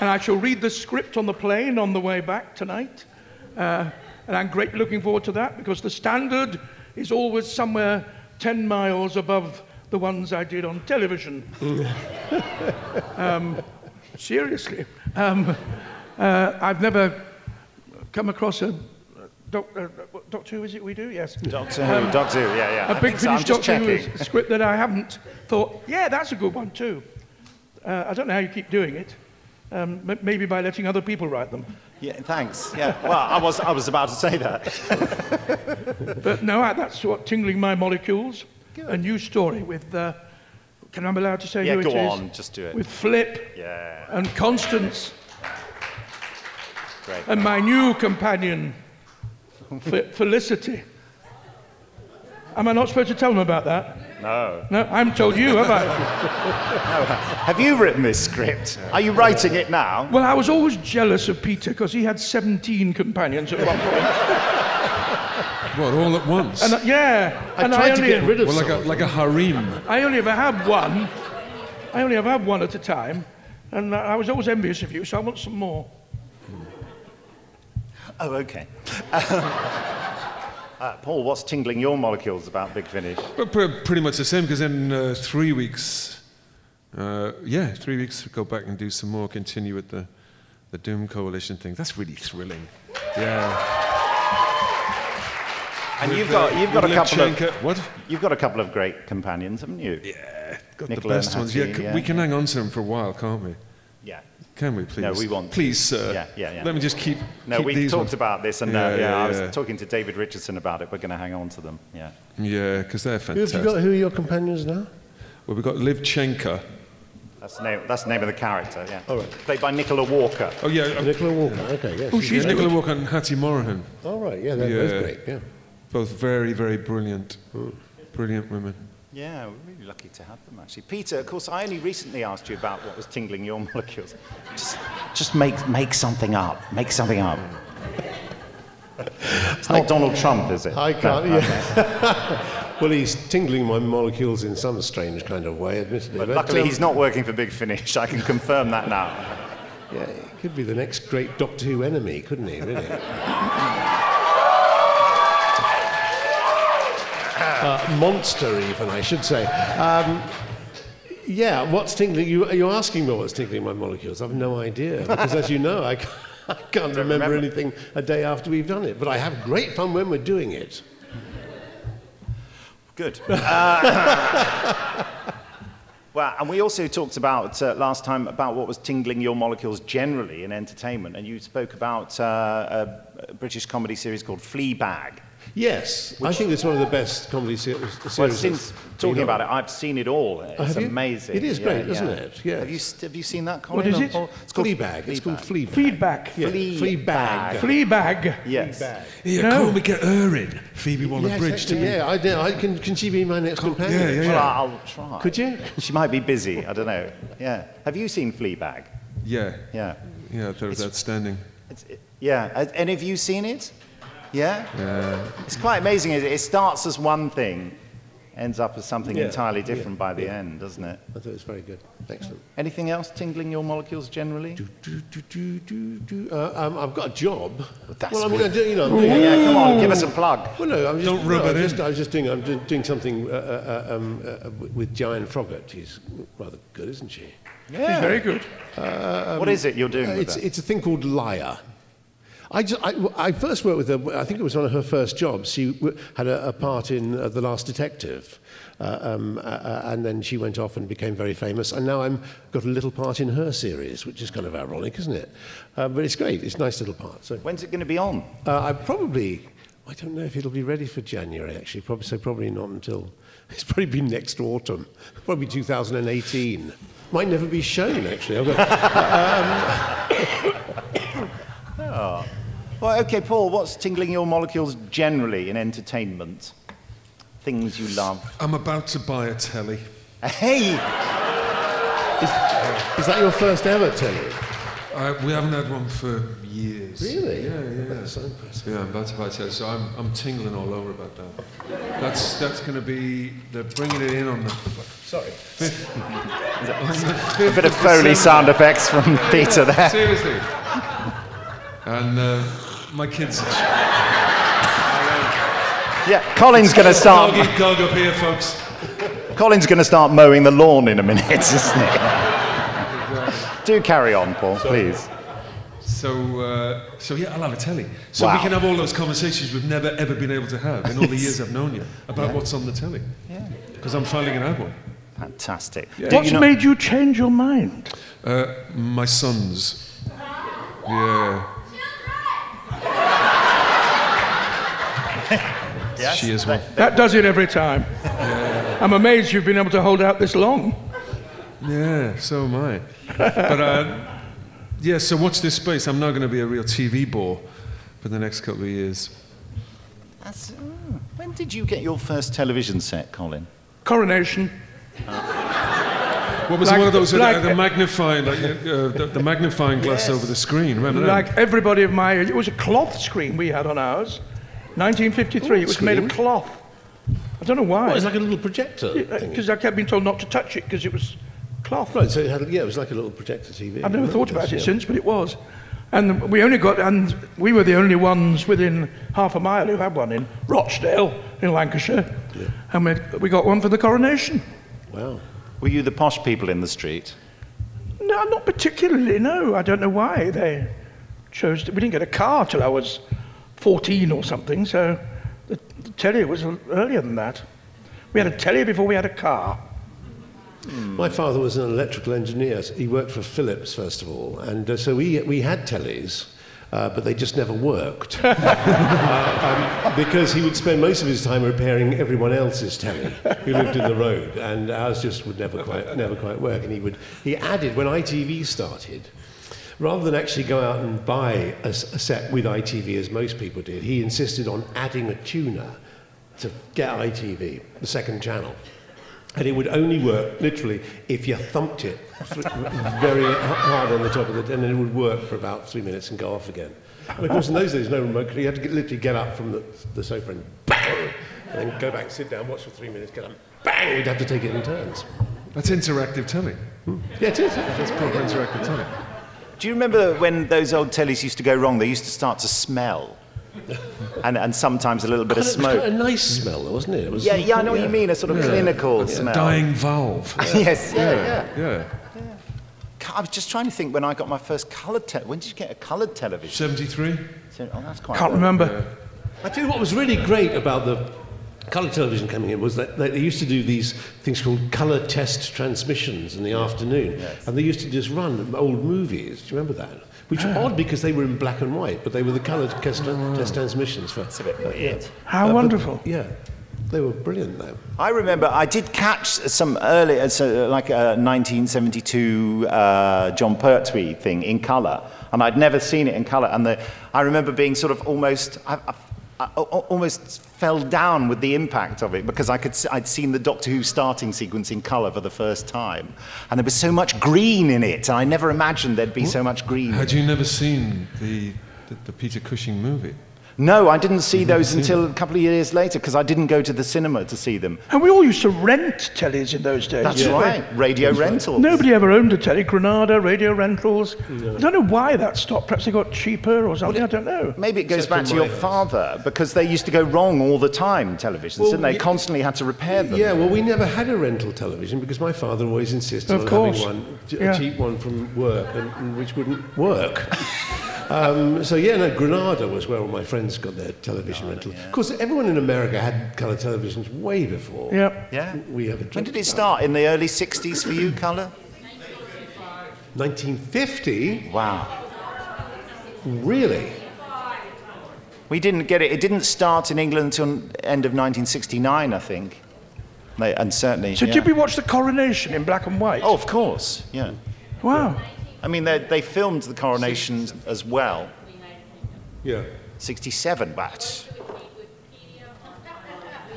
Speaker 20: and I shall read the script on the plane on the way back tonight. Uh, and I'm greatly looking forward to that because the standard is always somewhere 10 miles above the ones I did on television. <laughs> um, seriously. Um, uh, I've never come across a doc, uh, Doctor Who, is it we do? Yes.
Speaker 1: Doctor Who, Doctor Who, yeah, yeah. I
Speaker 20: A big
Speaker 1: so. I'm
Speaker 20: Finish Doctor Who script that I haven't thought, yeah, that's a good one too. Uh, I don't know how you keep doing it. Um, m- maybe by letting other people write them.
Speaker 1: Yeah, thanks. Yeah. Well, I was, I was about to say that. <laughs>
Speaker 20: But no, I- that's what tingling my molecules. A new story with. Uh, can I be allowed to say
Speaker 1: Yeah,
Speaker 20: who
Speaker 1: go
Speaker 20: it is?
Speaker 1: on, just do it.
Speaker 20: With Flip
Speaker 1: Yeah.
Speaker 20: and Constance
Speaker 1: Great.
Speaker 20: and my new companion, Felicity. Am I not supposed to tell them about that?
Speaker 1: No.
Speaker 20: No, I haven't told you, have I? <laughs>
Speaker 1: Have you written this script? Are you writing it now?
Speaker 20: Well, I was always jealous of Peter because he had 17 companions at one point. <laughs>
Speaker 18: What, all at once?
Speaker 20: And, uh, yeah,
Speaker 18: I
Speaker 20: and
Speaker 18: tried
Speaker 20: I
Speaker 18: to get rid of Well, like a- like a harem.
Speaker 20: I only ever had one. I only ever had one at a time, and uh, I was always envious of you, so I want some more.
Speaker 1: Oh, okay. uh, Paul, what's tingling your molecules about Big Finish?
Speaker 18: But pre- pretty much the same, because in uh, three weeks, uh, yeah, three weeks, we go back and do some more, continue with the, the Doom Coalition thing. That's really thrilling. Yeah.
Speaker 1: And
Speaker 18: With,
Speaker 1: you've got you've got a couple of
Speaker 18: what?
Speaker 1: You've got a couple of great companions, haven't you?
Speaker 18: Yeah, got
Speaker 1: Nicola
Speaker 18: the best ones. Yeah,
Speaker 1: Hattie,
Speaker 18: c- we can hang on to them for a while, can't we?
Speaker 1: Yeah.
Speaker 18: Can we, please?
Speaker 1: No, we want.
Speaker 18: Please, sir.
Speaker 1: Yeah, yeah, yeah.
Speaker 18: Let me just keep.
Speaker 1: No,
Speaker 18: keep
Speaker 1: we
Speaker 18: these
Speaker 1: talked
Speaker 18: ones.
Speaker 1: about this, and
Speaker 18: Yeah,
Speaker 1: uh, yeah,
Speaker 18: yeah,
Speaker 1: I was
Speaker 18: yeah.
Speaker 1: talking to David Richardson about it. We're going to hang on to them. Yeah.
Speaker 18: Yeah, because they're
Speaker 21: Who have
Speaker 18: fantastic.
Speaker 21: you got? Who are your companions now?
Speaker 18: Well, we've got Liv Chenka.
Speaker 1: That's the name. That's the name of the character. Yeah.
Speaker 21: All right.
Speaker 1: Played by Nicola Walker.
Speaker 18: Oh yeah, um,
Speaker 21: Nicola Walker. Okay, yes.
Speaker 18: Oh, she's Nicola Walker and Hattie Morahan.
Speaker 21: All right, yeah, they're both great. Yeah.
Speaker 18: Both very, very brilliant, brilliant women.
Speaker 1: Yeah, we're really lucky to have them actually. Peter, of course, I only recently asked you about what was tingling your <laughs> molecules. Just, just make make something up. Make something up. It's not Donald Trump, is it?
Speaker 21: I can't.
Speaker 1: No,
Speaker 21: yeah. <laughs> well, he's tingling my molecules in some strange kind of way, admittedly.
Speaker 1: But luckily,
Speaker 21: um,
Speaker 1: he's not working for Big Finish. I can confirm that now.
Speaker 21: Yeah, he could be the next great Doctor Who enemy, couldn't he? Really. <laughs> uh, monster, even I should say. Um, yeah, what's tingling? You, are you asking me what's tingling my molecules? I've no idea because, as you know, I. Can't, <laughs> I can't remember,
Speaker 1: remember.
Speaker 21: anything a day after we've done it, but I have great fun when we're doing it.
Speaker 1: Good. Uh, <laughs> well, and we also talked about uh, last time about what was tingling your molecules generally in entertainment, and you spoke about uh, a, a British comedy series called Fleabag.
Speaker 21: Yes, I think it's one of the best comedy se- series.
Speaker 1: Well, since talking
Speaker 21: been
Speaker 1: about it, I've seen it all. It's
Speaker 21: have you?
Speaker 1: amazing.
Speaker 21: It is
Speaker 1: Yeah,
Speaker 21: great, isn't
Speaker 1: yeah.
Speaker 21: it? Yes.
Speaker 1: Have you, have you seen that, Colin?
Speaker 20: What is it?
Speaker 1: Or- It's called
Speaker 21: Fleabag. It's called Fleabag.
Speaker 20: Feedback.
Speaker 21: Yeah,
Speaker 1: Fleabag.
Speaker 20: Fleabag.
Speaker 1: Yes.
Speaker 18: Yeah,
Speaker 20: No.
Speaker 18: can't we get her in? Phoebe
Speaker 21: Yeah,
Speaker 18: Waller-Bridge.
Speaker 21: exactly,
Speaker 18: to be-
Speaker 21: yeah, I, do- I can, can she be my next companion?
Speaker 18: yeah, yeah,
Speaker 1: Well,
Speaker 18: yeah.
Speaker 1: I'll try.
Speaker 21: Could you?
Speaker 1: She might be busy. I don't know. Yeah. Have you seen Fleabag?
Speaker 18: Yeah,
Speaker 1: Yeah.
Speaker 18: yeah, It was outstanding.
Speaker 1: It's, it, yeah. Has any of you seen it? Yeah.
Speaker 18: Yeah.
Speaker 1: It's quite amazing. It it starts as one thing, ends up as something
Speaker 21: Yeah,
Speaker 1: entirely different
Speaker 21: yeah,
Speaker 1: by the
Speaker 21: yeah.
Speaker 1: end, doesn't it?
Speaker 21: I thought it was very good. Excellent.
Speaker 1: Anything else tingling your molecules generally?
Speaker 21: Do, do, do, do, do. Uh, um, I've got a job.
Speaker 1: that's
Speaker 21: well, I'm going to do, you know, I'm doing,
Speaker 1: Yeah, come on, give us a plug.
Speaker 21: Well, no, I'm just,
Speaker 18: Don't rub
Speaker 21: no,
Speaker 18: it
Speaker 21: I'm just. I was just doing, I'm do- doing something uh, uh, uh, um, uh, with Joanne Froggatt. She's rather good, isn't she?
Speaker 1: Yeah.
Speaker 20: He's very good.
Speaker 21: Uh,
Speaker 1: What is it you're doing
Speaker 21: uh,
Speaker 1: with
Speaker 21: it's,
Speaker 1: her?
Speaker 21: it's a thing called Liar. I, just, I, I first worked with her, I think it was one of her first jobs. She w- had a, a part in uh, The Last Detective. Uh, um, uh, uh, and then she went off and became very famous. And now I'm got a little part in her series, which is kind of ironic, isn't it? Uh, but it's great. It's a nice little part. So
Speaker 1: When's it going to be on?
Speaker 21: uh, I probably, I don't know if it'll be ready for January, actually. Probably, so probably not until, <laughs> it's probably been next autumn. Probably 2018. Might never be shown, actually. I've got, <laughs> <laughs>
Speaker 1: Oh. Well, okay, Paul, what's tingling your molecules generally in entertainment? Things you love.
Speaker 18: I'm about to buy a telly.
Speaker 1: Hey!
Speaker 21: is, is that your first ever telly?
Speaker 18: Uh, we haven't had one for years.
Speaker 21: Really?
Speaker 18: Yeah, yeah.
Speaker 21: That's so impressive.
Speaker 18: Yeah, I'm about to buy a telly, so I'm, I'm tingling all over about that. That's that's going to be they're bringing it in on the
Speaker 21: Sorry.
Speaker 18: fifth. <laughs> on the
Speaker 1: A bit of Foley
Speaker 18: December.
Speaker 1: sound effects from Peter there.
Speaker 18: Seriously. And uh, my kids. <laughs>
Speaker 1: Yeah, Colin's going to start.
Speaker 18: Dog eat dog up here, folks.
Speaker 1: Colin's going to start mowing the lawn in a minute, <laughs> isn't he? Do carry on, Paul, please.
Speaker 18: So, uh, so yeah, I'll have a telly. So
Speaker 1: Wow.
Speaker 18: we can have all those conversations we've never ever been able to have in all the years I've known you about
Speaker 1: Yeah.
Speaker 18: what's on the telly.
Speaker 1: Yeah.
Speaker 18: Because I'm finally going to have one.
Speaker 1: Fantastic.
Speaker 18: Yeah.
Speaker 20: What's
Speaker 1: you know-
Speaker 20: made you change your mind?
Speaker 18: Uh, my sons. Yeah. <laughs>
Speaker 1: Yes,
Speaker 18: She is one.
Speaker 20: That does it every time. I'm amazed you've been able to hold out this long.
Speaker 18: Yeah, so am I. but uh, yeah, so watch this space. I'm now going to be a real TV bore for the next couple of years.
Speaker 1: That's, oh, when did you get your first television set, Colin?
Speaker 20: Coronation.
Speaker 18: What was
Speaker 20: Like-
Speaker 18: one of those with
Speaker 20: like-
Speaker 18: the, the magnifying, like, uh, the, the magnifying glass over the screen? Remember that?
Speaker 20: Like everybody of my age, it was a cloth screen we had on ours. 1953. it was made of cloth. I don't know why.
Speaker 21: What, it's like a little projector uh, thing?
Speaker 20: Because I kept being told not to touch it because it was cloth.
Speaker 21: Right, so it had, yeah, it was like a little projector TV.
Speaker 20: I've never thought about it
Speaker 21: Yeah.
Speaker 20: since, but it was. And we only got, and we were the only ones within half a mile who had one in Rochdale, in Lancashire. Yeah. And we, we got one for the coronation.
Speaker 21: Wow.
Speaker 1: Were you the posh people in the street?
Speaker 20: No, not particularly, no. I don't know why they chose to. We didn't get a car till I was 14 or something, so the, the telly was earlier than that. We had a telly before we had a car.
Speaker 21: My father was an electrical engineer. He worked for Philips, first of all, and uh, so we, we had tellies. uh, but they just never worked. <laughs> uh, um, because he would spend most of his time repairing everyone else's telly who lived in the road, and ours just would never quite, never quite work. And he, would, he added, when ITV started, rather than actually go out and buy a set with ITV as most people did, he insisted on adding a tuner to get ITV, the second channel. And it would only work, literally, if you thumped it <laughs> very hard on the top of it, and then it would work for about three minutes and go off again. And of course, in those days, no remote control. You had to get, literally get up from the, the sofa and bang, and then go back, sit down, watch for three minutes, get up, bang. We'd have to take it in turns.
Speaker 18: That's interactive telly. Hmm.
Speaker 21: Yeah, it is.
Speaker 18: That's proper interactive telly.
Speaker 1: Do you remember when those old tellies used to go wrong? They used to start to smell. and, and sometimes a little bit of
Speaker 21: Kind of- it was
Speaker 1: smoke.
Speaker 21: quite a nice smell, wasn't it? it was,
Speaker 1: Yeah, yeah, I know what you mean, a sort of clinical
Speaker 18: A
Speaker 1: smell.
Speaker 18: dying valve. <laughs>
Speaker 1: yes, yeah, yeah.
Speaker 18: yeah.
Speaker 1: I was just trying to think when I got my first coloured te- When did you get a coloured television?
Speaker 18: 73.
Speaker 1: So- oh, that's quite
Speaker 20: Can't
Speaker 1: early.
Speaker 20: remember.
Speaker 21: I tell you what was really great about the colour television coming in was that they they used to do these things called colour test transmissions in the afternoon. And they used to just run old movies. Do you remember that? Which were odd because they were in black and white, but they were the colour ah. test, test transmissions. For, That's
Speaker 1: a bit weird.
Speaker 20: How uh, wonderful.
Speaker 21: yeah, they were brilliant though.
Speaker 1: I remember I did catch some early, uh, so uh, like uh, a 1972 uh, Jon Pertwee thing in colour, and I'd never seen it in colour. And the, I remember being sort of almost, I, I, I almost fell down with the impact of it because I could, I'd seen the Doctor Who starting sequence in colour for the first time, and there was so much green in it, and I never imagined there'd be so much green.
Speaker 18: Had you never seen the, the, the Peter Cushing movie?
Speaker 1: No, I didn't see <laughs> those until a couple of years later because I didn't go to the cinema to see them.
Speaker 20: And we all used to rent tellies in those days.
Speaker 1: That's
Speaker 20: didn't
Speaker 1: right, radio rentals.
Speaker 20: Nobody ever owned a telly. Granada, radio rentals. I don't know why that stopped. Perhaps they got cheaper or something. I don't know.
Speaker 1: Maybe it goes
Speaker 21: Except
Speaker 1: back to your
Speaker 21: house.
Speaker 1: father because they used to go wrong all the time, televisions,
Speaker 21: Well,
Speaker 1: didn't they?
Speaker 21: y-
Speaker 1: Constantly had to repair them.
Speaker 21: Yeah, well, we never had a rental television because my father always insisted
Speaker 20: Of
Speaker 21: on
Speaker 20: course.
Speaker 21: having one, j-
Speaker 20: Yeah.
Speaker 21: a cheap one from work, and, and which wouldn't work. <laughs> um, so yeah, no, Granada was where all my friends got their television rental. Of course, everyone in America had colour televisions way before.
Speaker 20: Yep.
Speaker 1: Yeah.
Speaker 21: We ever
Speaker 1: When did it start? In the early 60s for you, colour?
Speaker 21: 1950?
Speaker 1: Wow.
Speaker 21: Really?
Speaker 1: We didn't get it. It didn't start in England until end of 1969, I think. And certainly.
Speaker 20: So
Speaker 1: yeah.
Speaker 20: did we watch the coronation in black and white?
Speaker 1: Oh, of course. Yeah.
Speaker 20: Wow.
Speaker 1: I mean, they, they filmed the coronation as well.
Speaker 21: Yeah.
Speaker 1: 67, but.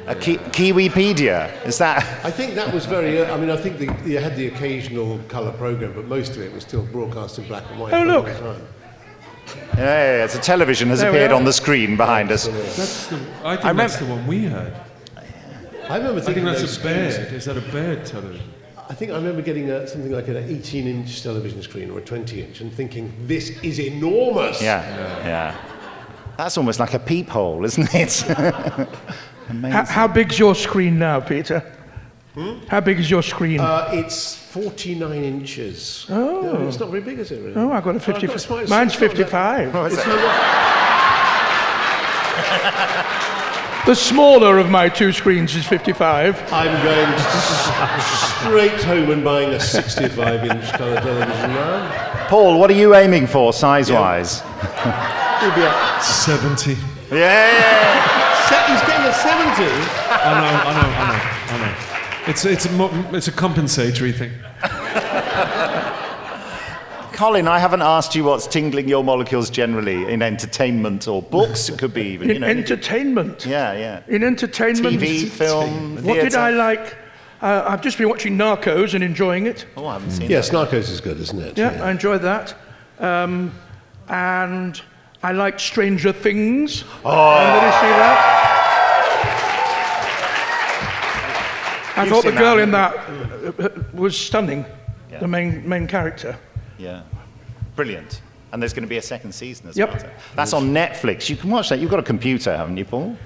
Speaker 1: A ki- Kiwipedia, is that?
Speaker 21: I think that was very. Uh, I mean, I think the, you had the occasional colour program, but most of it was still broadcast in black and white.
Speaker 20: Oh, look.
Speaker 1: Yeah, yeah, yeah, it's television has
Speaker 20: There
Speaker 1: appeared on the screen behind us.
Speaker 18: That's the, I think
Speaker 1: I
Speaker 18: that's the one we had.
Speaker 21: I remember
Speaker 18: I think
Speaker 21: thinking
Speaker 18: that's
Speaker 21: those
Speaker 18: a bed.
Speaker 21: screens-
Speaker 18: Is that a bed television?
Speaker 21: I think I remember getting a, something like an 18-inch television screen or a 20-inch and thinking, this is enormous.
Speaker 1: Yeah, yeah. That's almost like a peephole, isn't it? Amazing. <laughs>
Speaker 20: How, how big's your screen now, Peter? How big is your screen?
Speaker 21: Uh, it's 49 inches.
Speaker 20: Oh.
Speaker 21: No, it's not very big, is it? Really?
Speaker 20: oh, I've got a
Speaker 21: I've got
Speaker 20: 50.
Speaker 21: a small-
Speaker 20: Mine's
Speaker 21: it's not
Speaker 20: 55.
Speaker 21: It's not <laughs>
Speaker 20: The smaller of my two screens is 55.
Speaker 21: I'm going straight home and buying a 65-inch colour television now.
Speaker 1: Paul, what are you aiming for size-wise? <laughs>
Speaker 21: He'll be at
Speaker 18: 70.
Speaker 1: Yeah.
Speaker 21: se- he's getting a 70.
Speaker 18: I know, I know, I know, I know. It's, it's, a, mo- it's a compensatory thing.
Speaker 1: Colin, I haven't asked you what's tingling your molecules generally in entertainment or books. It could be even, you
Speaker 20: In
Speaker 1: know.
Speaker 20: entertainment.
Speaker 1: yeah, yeah.
Speaker 20: In entertainment.
Speaker 1: TV, film,
Speaker 20: What did
Speaker 1: theatre.
Speaker 20: I like? Uh, I've just been watching Narcos and enjoying it.
Speaker 1: Oh, I haven't seen
Speaker 21: Yes,
Speaker 1: that.
Speaker 21: Narcos is good, isn't it?
Speaker 20: Yeah, I enjoyed that. Um, and I liked Stranger Things.
Speaker 1: Oh.
Speaker 20: Anybody see that? I
Speaker 1: You've
Speaker 20: thought the girl
Speaker 1: that.
Speaker 20: in that uh, uh, was stunning,
Speaker 1: Yeah.
Speaker 20: the main, main character.
Speaker 1: Yeah. Brilliant. And there's going to be a second season as
Speaker 20: Yep.
Speaker 1: well. That's on Netflix. You can watch that. You've got a computer, haven't you, Paul?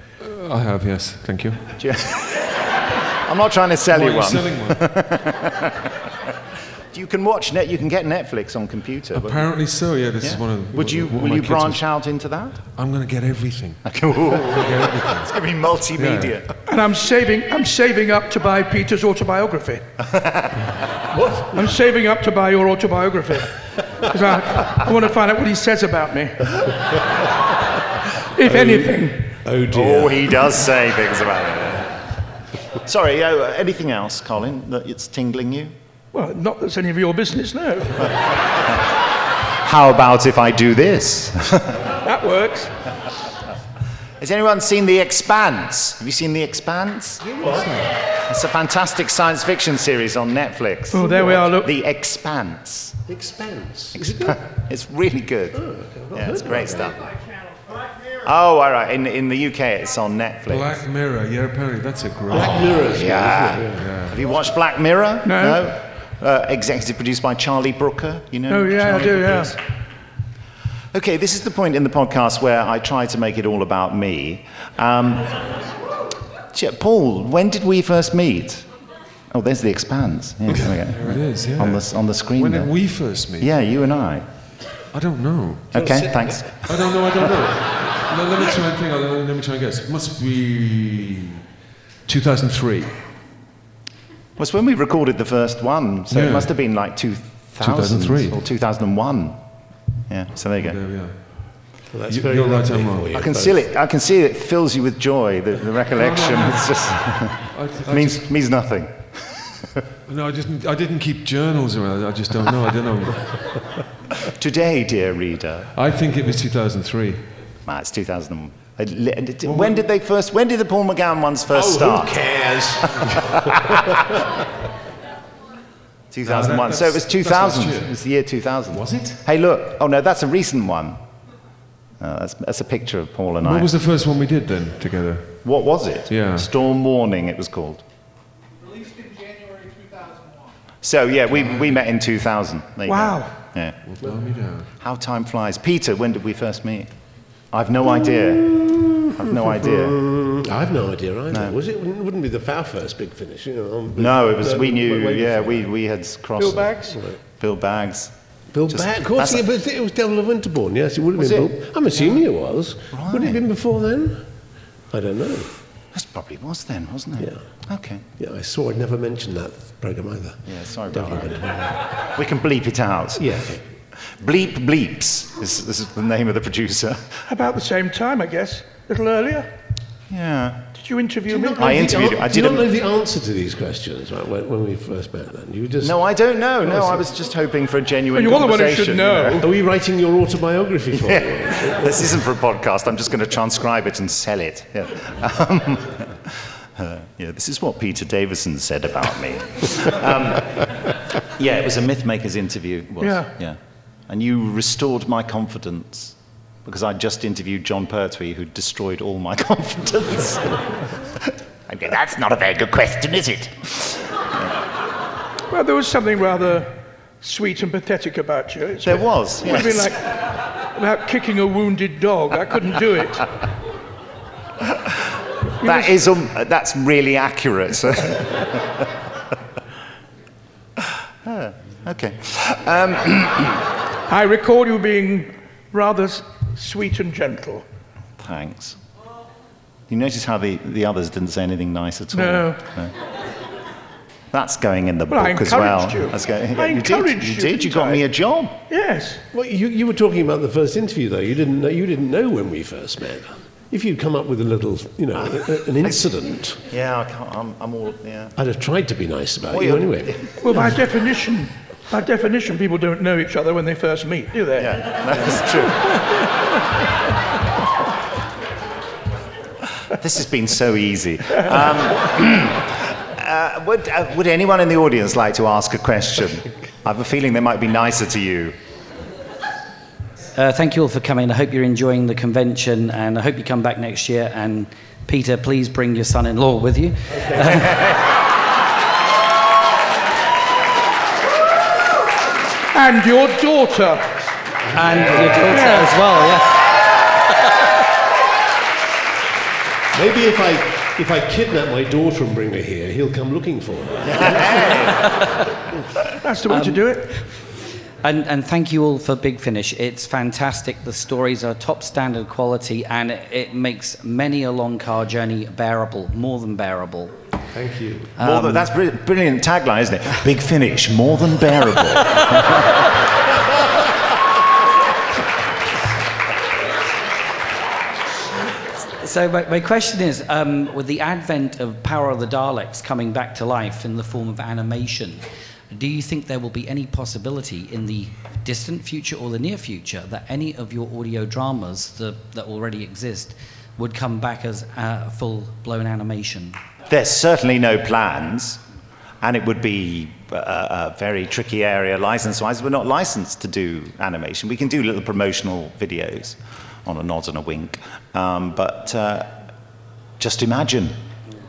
Speaker 18: I have, yes. Thank you.
Speaker 1: You- <laughs> I'm not trying to sell
Speaker 18: Why
Speaker 1: you
Speaker 18: are you
Speaker 1: one. <laughs>
Speaker 18: selling one?
Speaker 1: you can watch net. You can get Netflix on computer.
Speaker 18: Apparently so, yeah. This is one of
Speaker 1: Would you? Will you branch
Speaker 18: was-
Speaker 1: out into that?
Speaker 18: I'm going to get everything.
Speaker 1: Ooh.
Speaker 18: I'm gonna get everything. <laughs>
Speaker 1: It's going to be multimedia.
Speaker 20: And I'm saving, I'm saving up to buy Peter's autobiography. <laughs>
Speaker 21: What?
Speaker 20: I'm saving up to buy your autobiography. <laughs> Because I, I want to find out what he says about me. if anything.
Speaker 21: Oh dear.
Speaker 1: Oh, he does say things about it. Sorry, uh, anything else, Colin, that it's tingling you?
Speaker 20: Well, not that's any of your business, no.
Speaker 1: How about if I do this? <laughs>
Speaker 20: that works.
Speaker 1: Has anyone seen The Expanse? Have you seen The Expanse? It's a fantastic science fiction series on Netflix.
Speaker 20: Oh, there we are, look.
Speaker 1: The Expanse.
Speaker 21: Expanse.
Speaker 1: Expa- <laughs> it's really good.
Speaker 21: Oh, not
Speaker 1: yeah, it's great
Speaker 21: about
Speaker 1: stuff. Oh, all right. In, in the UK, it's on Netflix.
Speaker 18: Black Mirror. Yeah, apparently that's a great.
Speaker 21: Black Mirror's good,
Speaker 1: yeah.
Speaker 21: isn't?
Speaker 1: Have you watched Black Mirror?
Speaker 20: No.
Speaker 1: Uh, executive produced by Charlie Brooker. You know?
Speaker 20: Oh, yeah, I do,
Speaker 1: Brooker
Speaker 20: yeah.
Speaker 1: Okay, this is the point in the podcast where I try to make it all about me. Um, <laughs> Paul, when did we first meet? Oh, there's the expanse. Yeah, there we go. <laughs>
Speaker 18: There it is. Yeah.
Speaker 1: On the, on the screen
Speaker 18: When
Speaker 1: there.
Speaker 18: did we first meet?
Speaker 1: Yeah, you and I.
Speaker 18: I don't know.
Speaker 1: Okay, thanks.
Speaker 18: I don't know. I don't know. No, let me try and think. Let let me try and guess. It must be 2003.
Speaker 1: Well, it's when we recorded the first one, so it must have been like 2000
Speaker 18: 2003.
Speaker 1: or 2001. Yeah, so there you go.
Speaker 18: There we are.
Speaker 21: Well, that's
Speaker 18: You-
Speaker 21: very
Speaker 18: you're right,
Speaker 21: lovely
Speaker 18: I'm wrong.
Speaker 21: you
Speaker 1: I can
Speaker 21: both.
Speaker 1: see it. I can see it fills you with joy. The, the recollection. <laughs> It's just
Speaker 18: I, I <laughs>
Speaker 1: means
Speaker 18: just-
Speaker 1: means nothing.
Speaker 18: no, I just I didn't keep journals around. I just don't know. I don't know.
Speaker 1: Today, dear reader.
Speaker 18: I think it was 2003.
Speaker 1: Ah, it's 2000. When did they first? When did the Paul McGann ones first
Speaker 21: Oh,
Speaker 1: start?
Speaker 21: who cares? <laughs> <laughs>
Speaker 1: 2001.
Speaker 18: No, that-
Speaker 1: so it was
Speaker 18: that's- that's last
Speaker 1: 2000. It was the year 2000.
Speaker 18: Was it?
Speaker 1: Hey, look. Oh no, that's a recent one. Uh, that's, that's a picture of Paul and I.
Speaker 18: What was the first one we did then together?
Speaker 1: What was it?
Speaker 18: Yeah.
Speaker 1: Storm Warning, it was called. Released in January 2001. So yeah, we, we met in 2000. There you go.
Speaker 20: Wow.
Speaker 1: Yeah.
Speaker 18: Blow me down.
Speaker 1: How time flies. Peter, when did we first meet? I've no idea. I've no idea.
Speaker 21: I have no idea either.
Speaker 1: No.
Speaker 21: Was it? Wouldn't wouldn't be the our first big finish, you know?
Speaker 1: No, it was. We knew. Yeah, we, we had crossed.
Speaker 20: Bill Baggs?
Speaker 1: Bill Baggs.
Speaker 21: Bill
Speaker 1: Just-
Speaker 21: Back, of course,
Speaker 1: that's-
Speaker 21: yeah, but it was Devil of Winterbourne. Yes, it would have been.
Speaker 1: it?
Speaker 21: Bill. I'm assuming it was. Right. Would it have been before then? I don't know.
Speaker 1: That probably was then, wasn't it?
Speaker 21: Yeah.
Speaker 1: Okay.
Speaker 21: Yeah, I saw. I'd never mentioned that program either.
Speaker 1: Yeah, sorry
Speaker 21: Devil
Speaker 1: about
Speaker 21: of
Speaker 1: that. We can bleep it out.
Speaker 21: Yeah.
Speaker 1: Bleep Bleeps. This, this is the name of the producer.
Speaker 20: About the same time, I guess. A little earlier.
Speaker 1: Yeah.
Speaker 20: Did you interview me?
Speaker 1: I interviewed. I
Speaker 21: Do you not know the answer to these questions right, when, when we first met? Then you just.
Speaker 1: No, I don't know. No,
Speaker 21: Oh,
Speaker 1: I was just hoping for a genuine
Speaker 20: Well, you're the one who should know.
Speaker 1: you
Speaker 21: Are we writing your autobiography for <laughs> you?
Speaker 1: this isn't for a podcast. I'm just going to transcribe it and sell it. Yeah. Um, <laughs> uh, yeah, this is what Peter Davison said about me. <laughs> Um, yeah, it was a Mythmakers interview. was.
Speaker 20: Yeah.
Speaker 1: Yeah. And you restored my confidence because I just interviewed Jon Pertwee, who destroyed all my <laughs> confidence. okay, that's not a very good question, is it?
Speaker 20: Well, there was something rather sweet and pathetic about you. It's-
Speaker 1: There was.
Speaker 20: It would have been like about kicking a wounded dog. I couldn't do it. <laughs>
Speaker 1: That is, um, that's really accurate. <laughs> Okay. Um, <clears throat>
Speaker 20: I recall you being rather sweet and gentle.
Speaker 1: thanks. You notice how the, the others didn't say anything nice at all?
Speaker 20: No.
Speaker 1: That's going in the
Speaker 20: Well, I
Speaker 1: book as well.
Speaker 20: encouraged you.
Speaker 1: That's going,
Speaker 20: I
Speaker 1: you did.
Speaker 20: encouraged
Speaker 1: You
Speaker 20: you,
Speaker 1: did. You got
Speaker 20: I?
Speaker 1: me a job.
Speaker 20: Yes.
Speaker 21: Well, you, you were talking about the first interview, though. You didn't know, you didn't know when we first met. If you'd come up with a little, you know, a- an incident,
Speaker 1: Yeah, I can't, I'm, I'm all. Yeah.
Speaker 21: I'd have tried to be nice about
Speaker 1: Well,
Speaker 21: you anyway. <laughs>
Speaker 20: Well, by definition, by definition, people don't know each other when they first meet, do they?
Speaker 1: Yeah, <laughs> that's true. this has been so easy. Um, <clears throat> uh, would, uh, would anyone in the audience like to ask a question? I have a feeling they might be nicer to you.
Speaker 22: Uh, thank you all for coming. I hope you're enjoying the convention, and I hope you come back next year. And Peter, please bring your son-in-law with you. <laughs>
Speaker 20: And your daughter.
Speaker 22: and your daughter as well. Yeah. <laughs>
Speaker 21: Maybe if I if I kidnap my daughter and bring her here, he'll come looking for her. <laughs>
Speaker 20: That's the way to do it.
Speaker 22: Um, and, and thank you all for Big Finish. It's fantastic. The stories are top standard quality, and it, it makes many a long car journey bearable, more than bearable.
Speaker 21: Thank you.
Speaker 1: Um, than, that's brilliant, brilliant tagline, isn't it? Big finish, more than bearable. <laughs>
Speaker 22: so my, my, question is, um, with the advent of Power of the Daleks coming back to life in the form of animation, do you think there will be any possibility in the distant future or the near future that any of your audio dramas that, that already exist would come back as uh, full blown animation?
Speaker 1: There's certainly no plans, and it would be a, a very tricky area license-wise. We're not licensed to do animation. We can do little promotional videos on a nod and a wink, um, but uh, just imagine.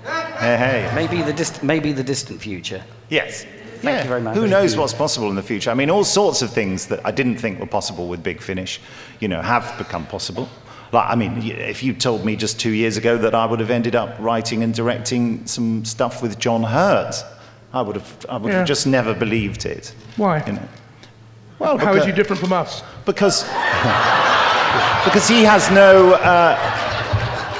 Speaker 1: Hey, hey.
Speaker 22: Maybe the, dist- maybe the distant future.
Speaker 1: Yes.
Speaker 22: Thank
Speaker 1: Yeah.
Speaker 22: you very much.
Speaker 1: Who knows what's possible in the future? I mean, all sorts of things that I didn't think were possible with Big Finish, you know, have become possible. Like, I mean, if you told me just two years ago that I would have ended up writing and directing some stuff with John Hurt, I would have, I would
Speaker 20: Yeah.
Speaker 1: have just never believed it.
Speaker 20: Why?
Speaker 1: You know. Well,
Speaker 20: How is
Speaker 1: because-
Speaker 20: he different from us?
Speaker 1: Because, <laughs> because he has no, uh,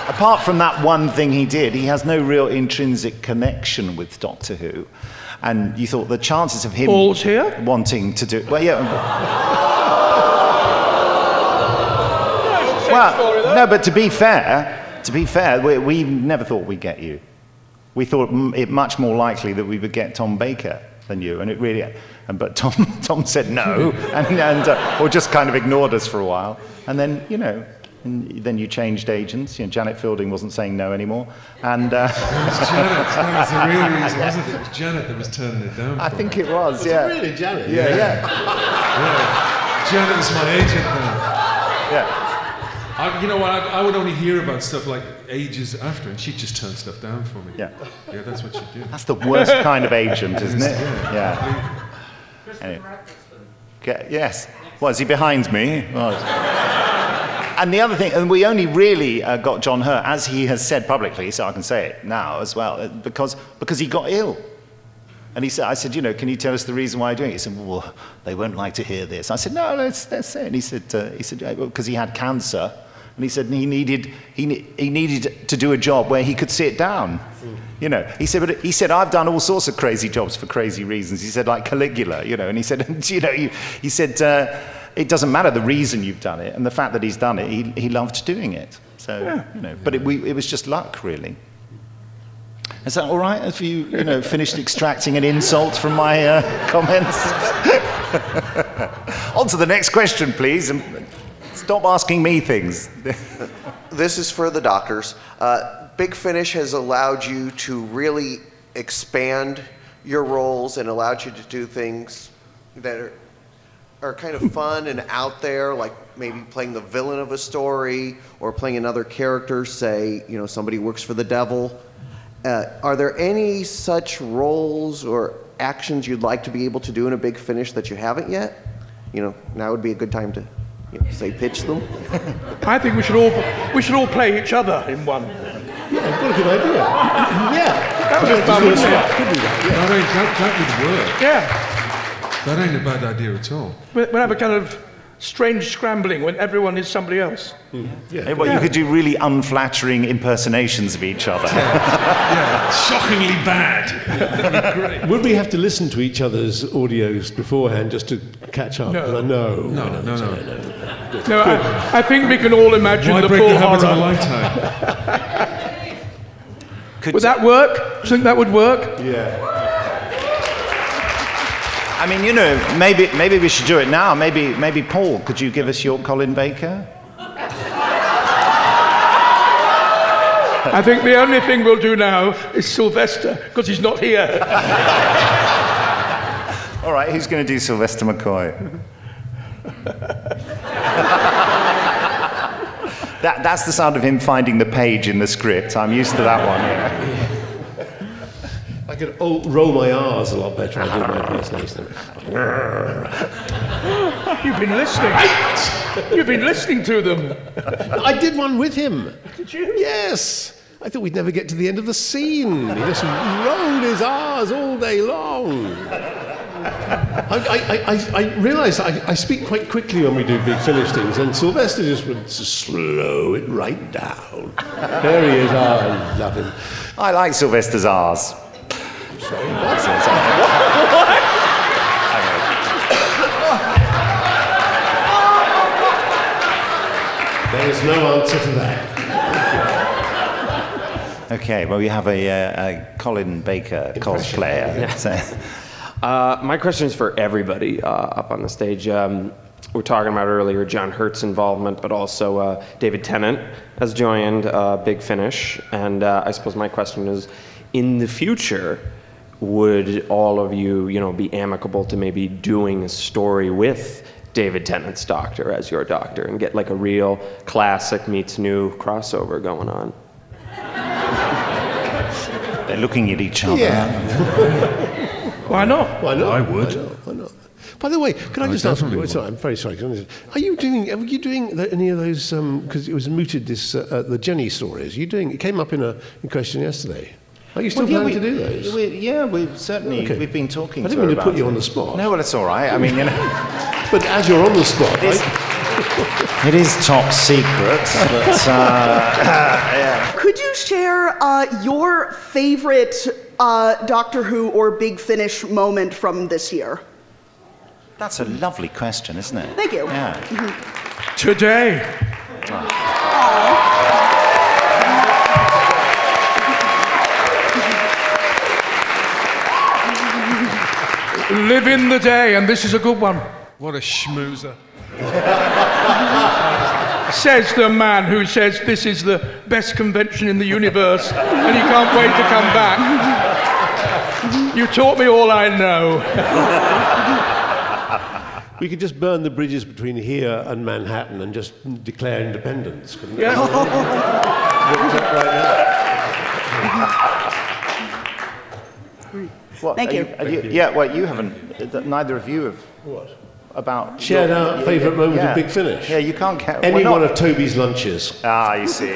Speaker 1: apart from that one thing he did, he has no real intrinsic connection with Doctor Who. And you thought the chances of him
Speaker 20: Paul's here?
Speaker 1: wanting to do well, yeah. Well, no, but to be fair, to be fair, we, we never thought we'd get you. We thought it much more likely that we would get Tom Baker than you, and it really. And but Tom, <laughs> Tom said no, <laughs> and, and uh, or just kind of ignored us for a while, and then you know, and then you changed agents. You know, Janet Fielding wasn't saying no anymore, and. Uh,
Speaker 18: It was Janet. That was the real reason, wasn't it? It was Janet that was turning it down.
Speaker 1: I think
Speaker 18: me.
Speaker 1: it was,
Speaker 21: Was it
Speaker 1: yeah.
Speaker 21: really Janet?
Speaker 1: Yeah, yeah.
Speaker 18: Yeah. Janet was my agent then.
Speaker 1: Yeah.
Speaker 18: I, you know what? I, I would only hear about stuff like ages after, and she'd just turn stuff down for me.
Speaker 1: Yeah.
Speaker 18: Yeah, that's what she'd do.
Speaker 1: That's the worst kind of agent, isn't it?
Speaker 18: Yeah.
Speaker 1: Yeah. Anyway. Okay, Yes. Well, is he behind me? Right. And the other thing, and we only really uh, got John Hurt, as he has said publicly, so I can say it now as well, uh, because, because he got ill. And he said, I said, you know, can you tell us the reason why you're doing it? He said, well, they won't like to hear this. I said, no, let's, let's say it. And he said, uh, he said, because he had cancer. And he said he needed, he, ne- he needed to do a job where he could sit down. You know, he said, but he said, I've done all sorts of crazy jobs for crazy reasons. He said, like Caligula, you know, and he said, <laughs> you know, you, he said, uh, it doesn't matter the reason you've done it and the fact that he's done it, he, he loved doing it. So, you know, but it, we, it was just luck, really. Is that all right? Have you, you know, <laughs> finished extracting an insult from my uh, comments? <laughs> On to the next question, please. Stop asking me things. <laughs>
Speaker 23: this is for the doctors. Uh, Big Finish has allowed you to really expand your roles and allowed you to do things that are, are kind of <laughs> fun and out there, like maybe playing the villain of a story or playing another character, say, you know, somebody works for the devil. Uh, are there any such roles or actions you'd like to be able to do in a Big Finish that you haven't yet? You know, now would be a good time to, you know, say, pitch them. <laughs>
Speaker 20: I think we should all we should all play each other in one.
Speaker 21: Yeah, what a good idea. <laughs> yeah.
Speaker 20: That would be fun, wouldn't?
Speaker 21: Could do that, yeah.
Speaker 18: That, ain't, that, that would work.
Speaker 20: Yeah.
Speaker 18: That ain't a bad idea at all.
Speaker 20: We'll we'll have a kind of strange scrambling when everyone is somebody else. Mm-hmm.
Speaker 1: Yeah, well, you could do really unflattering impersonations of each other.
Speaker 18: yeah, <laughs> shockingly bad. <laughs>
Speaker 21: Would we have to listen to each other's audios beforehand just to catch up?
Speaker 20: No.
Speaker 21: no,
Speaker 18: No, no, no.
Speaker 20: No, I, I think we can all imagine
Speaker 18: Why
Speaker 20: the
Speaker 18: break
Speaker 20: full
Speaker 18: the habit of a
Speaker 20: horror.
Speaker 18: lifetime? <laughs>
Speaker 20: Would that work? Do you think that would work?
Speaker 21: Yeah.
Speaker 1: I mean, you know, maybe, maybe we should do it now. Maybe, maybe Paul, could you give us your Colin Baker?
Speaker 20: I think the only thing we'll do now is Sylvester, because he's not here. <laughs>
Speaker 1: All right, who's going to do Sylvester McCoy? <laughs> that, that's the sound of him finding the page in the script. I'm used to that one. yeah.
Speaker 21: I could oh, roll my R's a lot better. I do my impersonation. <laughs>
Speaker 20: You've been listening. You've been listening to them.
Speaker 21: I did one with him.
Speaker 20: Did you?
Speaker 21: Yes. I thought we'd never get to the end of the scene. He just rolled his R's all day long. I, I, I, I realised I, I speak quite quickly when we do big finish things, and Sylvester just would slow it right down. There he is. Oh, I love him.
Speaker 1: I like Sylvester's R's.
Speaker 21: Sorry, There is no answer to that.
Speaker 1: Okay, well, we have a, uh, a Colin Baker cosplayer.
Speaker 24: Yeah.
Speaker 1: So- <laughs>
Speaker 24: Uh, my question is for everybody uh, up on the stage. Um, we are talking about earlier John Hurt's involvement, but also uh, David Tennant has joined uh, Big Finish. And uh, I suppose my question is in the future, would all of you, you know, be amicable to maybe doing a story with David Tennant's doctor as your doctor and get like a real classic meets new crossover going on? <laughs>
Speaker 1: They're looking at each other. Yeah. <laughs>
Speaker 20: Why not?
Speaker 21: Why not?
Speaker 1: I would.
Speaker 21: Why not? Why not? By the way, can I
Speaker 1: I
Speaker 21: just ask?
Speaker 1: definitely
Speaker 21: Sorry, I'm very sorry. I just- Are you doing? Are you doing any of those? Because it was mooted this uh, uh, the Jenny stories. Are you doing? It came up in a in question yesterday. Are you still
Speaker 1: Well, yeah,
Speaker 21: planning
Speaker 1: we-
Speaker 21: to do those?
Speaker 1: we- yeah, we've certainly
Speaker 21: Okay.
Speaker 1: we've been talking.
Speaker 21: I didn't mean
Speaker 1: her
Speaker 21: to put you
Speaker 1: it.
Speaker 21: on the spot.
Speaker 1: No, well, it's all right. I mean, you know, <laughs>
Speaker 21: But as you're on the spot,
Speaker 1: It is- <laughs> it is top secret, but uh, <laughs> yeah.
Speaker 25: Could you share uh, your favorite uh, Doctor Who or Big Finish moment from this year?
Speaker 1: That's a lovely question, isn't it?
Speaker 25: Thank you.
Speaker 1: Yeah.
Speaker 25: Mhm.
Speaker 20: Today. Live in the day, and this is a good one.
Speaker 18: What a schmoozer.
Speaker 20: Says the man who says this is the best convention in the universe and he can't wait to come back. You taught me all I know.
Speaker 21: we could just burn the bridges between here and Manhattan and just declare independence. Couldn't
Speaker 20: Yeah.
Speaker 1: What,
Speaker 25: Thank
Speaker 1: are
Speaker 25: you.
Speaker 1: are you- yeah, well, you haven't. Neither of you have. What? About
Speaker 21: Shared
Speaker 1: your-
Speaker 21: our
Speaker 1: yeah,
Speaker 21: favourite moment
Speaker 1: yeah.
Speaker 21: of Big Finish.
Speaker 1: Yeah, you can't get
Speaker 21: Any one of Toby's lunches.
Speaker 1: Ah, you see.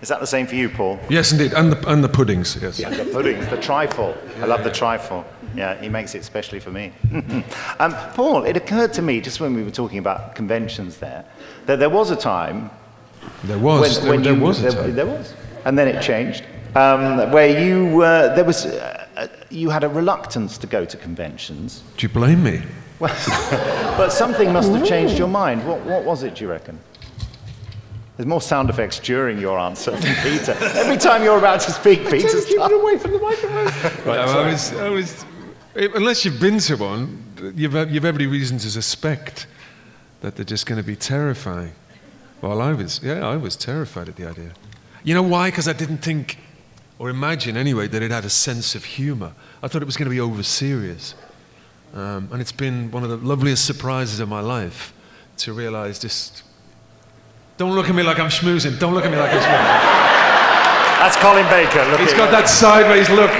Speaker 1: Is that the same for you, Paul?
Speaker 18: Yes, indeed. And the, and the puddings, yes.
Speaker 1: Yeah, the puddings, the trifle. I love the trifle. Yeah, he makes it especially for me. <laughs> um, Paul, it occurred to me just when we were talking about conventions there that there was a time.
Speaker 18: There was. there, there
Speaker 1: you-
Speaker 18: was a
Speaker 1: there,
Speaker 18: time.
Speaker 1: there was, and then it changed. Um, where you uh, there was uh, uh, you had a reluctance to go to conventions.
Speaker 18: Do you blame me?
Speaker 1: Well, <laughs> but something must have changed your mind. What, what was it, do you reckon? There's more sound effects during your answer from Peter. Every time you're about to speak, Peter. Peter's
Speaker 21: keep it away from the microphone.
Speaker 18: No, I was, I was, eh, unless you've been to one, you've, you've every reason to suspect that they're just going to be terrifying. Well, I was, yeah, I was terrified at the idea. You know why? Because I didn't think, or imagine anyway, that it had a sense of humour. I thought it was going to be over serious. Um, and it's been one of the loveliest surprises of my life to realise just. Don't look at me like I'm schmoozing. Don't look at me like I'm schmoozing.
Speaker 1: That's Colin Baker. Looking
Speaker 18: He's got that sideways look.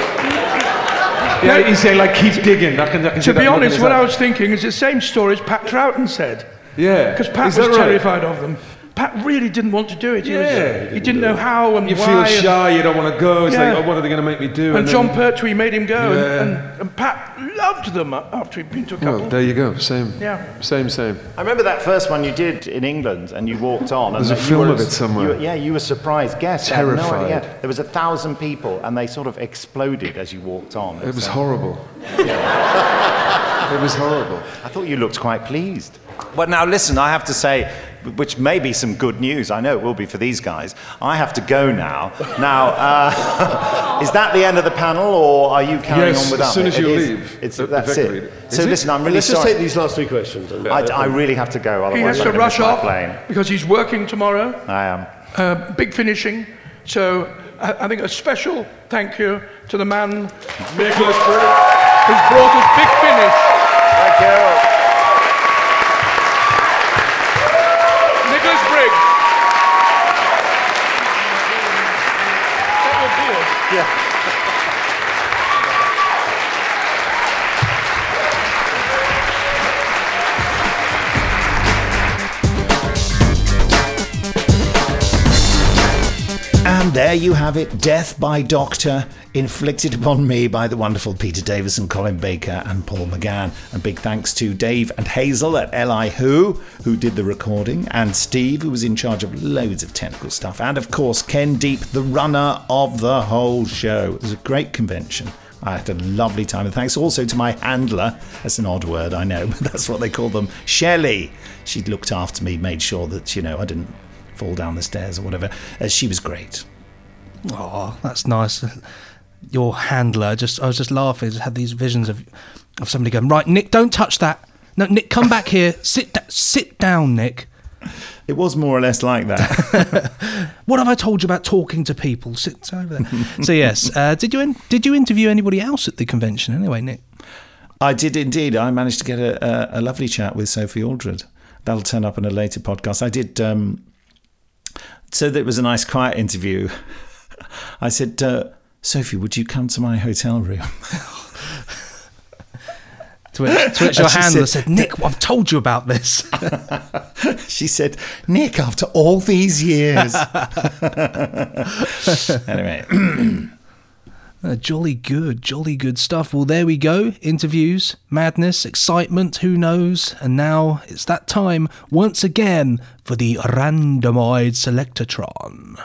Speaker 18: Yeah, he's saying like keep digging. I can, I can
Speaker 20: To be
Speaker 18: look in
Speaker 20: honest, what
Speaker 18: eye.
Speaker 20: I was thinking is the same story as Pat Troughton said.
Speaker 18: Yeah.
Speaker 20: Because Pat
Speaker 18: Is
Speaker 20: was
Speaker 18: right?
Speaker 20: terrified of them. Pat really didn't want to do it. He, was-
Speaker 18: Yeah.
Speaker 20: he didn't know how and
Speaker 18: You
Speaker 20: why.
Speaker 18: feel
Speaker 20: and-
Speaker 18: shy, you don't want to go. It's
Speaker 20: Yeah.
Speaker 18: like, oh, what are they going to make me do?
Speaker 20: And, Jon
Speaker 18: then-
Speaker 20: Pertwee made him go, and-
Speaker 18: Yeah.
Speaker 20: and, and Pat loved them after he'd been to a couple.
Speaker 18: Oh, there you go. Same.
Speaker 20: Yeah.
Speaker 18: Same, same.
Speaker 1: I remember that first one you did in England, and you walked on. And
Speaker 18: There's a
Speaker 1: you
Speaker 18: film
Speaker 1: were-
Speaker 18: of it somewhere.
Speaker 1: you- yeah, you were surprised. Guests had no
Speaker 18: Terrified.
Speaker 1: There was a thousand people, and they sort of exploded as you walked on.
Speaker 18: It was
Speaker 1: uh,
Speaker 18: horrible. <laughs> It was horrible.
Speaker 1: I thought you looked quite pleased. But now, listen, I have to say, which may be some good news. I know it will be for these guys. I have to go now. Now, uh, <laughs> is that the end of the panel, or are you carrying
Speaker 18: Yes,
Speaker 1: on with us?
Speaker 18: as
Speaker 1: us?
Speaker 18: soon as
Speaker 1: It
Speaker 18: you
Speaker 1: is-
Speaker 18: leave,
Speaker 1: It's,
Speaker 18: the-
Speaker 1: that's
Speaker 18: the
Speaker 1: it.
Speaker 18: victory.
Speaker 1: So
Speaker 18: it?
Speaker 1: listen, I'm really
Speaker 21: Let's just take these last three questions.
Speaker 1: I, I really have to go,
Speaker 20: He has
Speaker 1: I'm
Speaker 20: to rush
Speaker 1: miss my
Speaker 20: off
Speaker 1: plane.
Speaker 20: because he's working tomorrow.
Speaker 1: I am.
Speaker 20: Uh, big finishing. So I, I think a special thank you to the man Nicholas Briggs, who's brought us big finish.
Speaker 1: Thank you.
Speaker 19: And there you have it Death by Doctor, inflicted upon me by the wonderful Peter Davison, Colin Baker, and Paul McGann. And big thanks to Dave and Hazel at L.I. Who, who did the recording, and Steve, who was in charge of loads of technical stuff, and of course, Ken Deep, the runner of the whole show. It was a great convention. I had a lovely time. And thanks also to my handler. That's an odd word, I know, <laughs> but that's what they call them. Shelley. She looked after me, made sure that, you know, I didn't fall down the stairs or whatever. Uh, she was great.
Speaker 2: Oh, that's nice. Your handler just I was just laughing, just had these visions of of somebody going, Right, Nick, don't touch that. No, Nick, come back here. Sit da- sit down, Nick.
Speaker 1: It was more or less like that. <laughs>
Speaker 2: What have I told you about talking to people? Sit over there. so yes, uh, did you in- did you interview anybody else at the convention anyway, Nick?
Speaker 1: I did indeed. I managed to get a, a, a lovely chat with Sophie Aldred. That'll turn up in a later podcast. I did. Um, so that it was a nice, quiet interview. <laughs> I said, uh, Sophie, would you come to my hotel room? <laughs>
Speaker 2: To which, to which your
Speaker 1: And she said-
Speaker 2: said, Nick, I've told you about this. <laughs>
Speaker 1: she said, Nick, after all these years. anyway. <clears throat>
Speaker 2: Uh, jolly good, jolly good stuff. Well, there we go. Interviews, madness, excitement, who knows? And now it's that time once again for the randomized selectatron.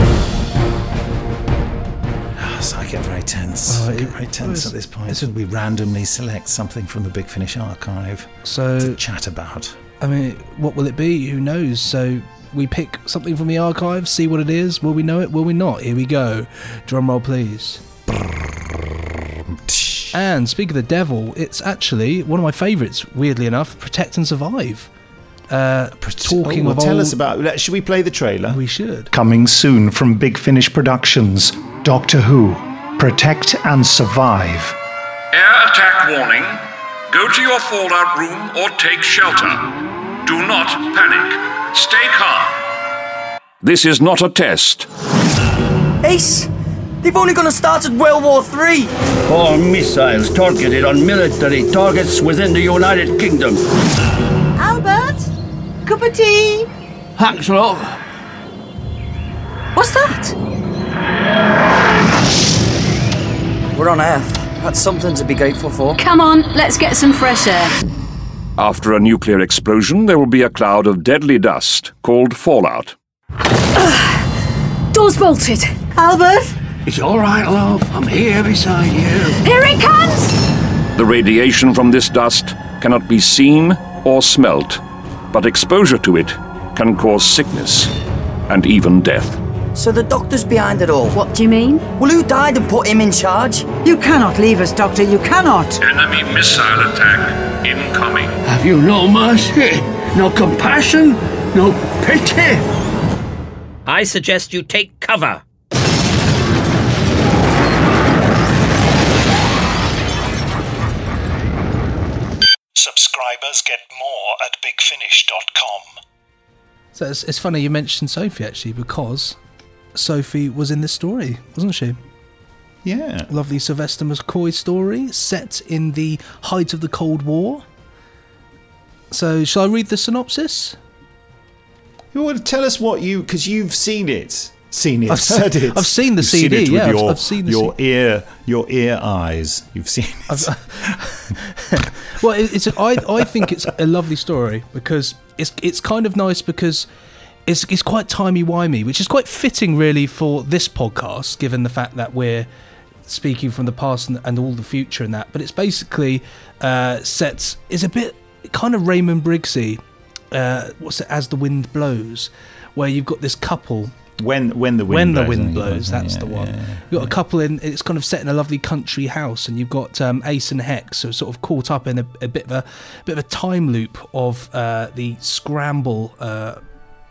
Speaker 1: So I get very tense.
Speaker 2: Oh,
Speaker 1: I get very tense at this point. So we randomly select something from the Big Finish archive
Speaker 2: So,
Speaker 1: to chat about.
Speaker 2: I mean, what will it be? Who knows? So we pick something from the archive, see what it is. Will we know it? Will we not? Here we go. Drum roll, please. And speak of the devil, it's actually one of my favourites. Weirdly enough, Protect and Survive. Uh, talking
Speaker 1: Oh, well,
Speaker 2: of
Speaker 1: tell
Speaker 2: old,
Speaker 1: us about. Should we play the trailer?
Speaker 2: We should.
Speaker 26: Coming soon from Big Finish Productions Doctor Who Protect and Survive.
Speaker 3: Air attack warning. Go to your fallout room or take shelter. Do not panic. Stay calm. This is not a test.
Speaker 22: Ace, they've only gonna start at World War Three.
Speaker 27: All missiles targeted on military targets within the United Kingdom.
Speaker 5: Albert? Cup of tea?
Speaker 27: Thanks, love.
Speaker 22: What's that? We're on Earth. That's something to be grateful for.
Speaker 28: Come on, let's get some fresh air.
Speaker 3: After a nuclear explosion, there will be a cloud of deadly dust called fallout.
Speaker 28: Door's bolted.
Speaker 5: Albert?
Speaker 27: It's all right, love. I'm here beside you.
Speaker 28: Here it comes!
Speaker 3: The radiation from this dust cannot be seen or smelt, but exposure to it can cause sickness and even death.
Speaker 22: So the doctor's behind it all.
Speaker 28: What do you mean?
Speaker 22: Well, who died and put him in charge?
Speaker 5: You cannot leave us, Doctor. You cannot.
Speaker 3: Enemy missile attack incoming.
Speaker 27: Have you no mercy? No compassion? No pity?
Speaker 14: I suggest you take cover.
Speaker 26: Subscribers get more at bigfinish.com.
Speaker 2: So it's, it's funny you mentioned Sophie actually because Sophie was in this story, wasn't she?
Speaker 1: Yeah.
Speaker 2: Lovely Sylvester McCoy story set in the height of the Cold War. So, shall I read the synopsis?
Speaker 1: You want to tell us what you, because you've seen it, seen it,
Speaker 2: I've <laughs>
Speaker 1: heard it.
Speaker 2: I've seen the
Speaker 1: You've
Speaker 2: CD,
Speaker 1: Seen it
Speaker 2: yeah,
Speaker 1: with
Speaker 2: I've-
Speaker 1: your,
Speaker 2: I've seen the
Speaker 1: your
Speaker 2: C-
Speaker 1: ear, your ear eyes. You've seen it. <laughs>
Speaker 2: Well, it- it's a, I, I think it's a lovely story because it's it's kind of nice because it's it's quite timey wimey, which is quite fitting really for this podcast, given the fact that we're speaking from the past and, and all the future and that. But it's basically uh, sets is a bit kind of Raymond Briggsy. Uh, what's it? As the wind blows, where you've got this couple
Speaker 1: when when the wind
Speaker 2: when
Speaker 1: blows,
Speaker 2: the wind blows, that's
Speaker 1: yeah,
Speaker 2: the one.
Speaker 1: yeah, yeah.
Speaker 2: You've got a couple in. It's kind of set in a lovely country house, and you've got um, Ace and Hex, so sort of caught up in a, a bit of a bit of a time loop of uh, the scramble. Uh,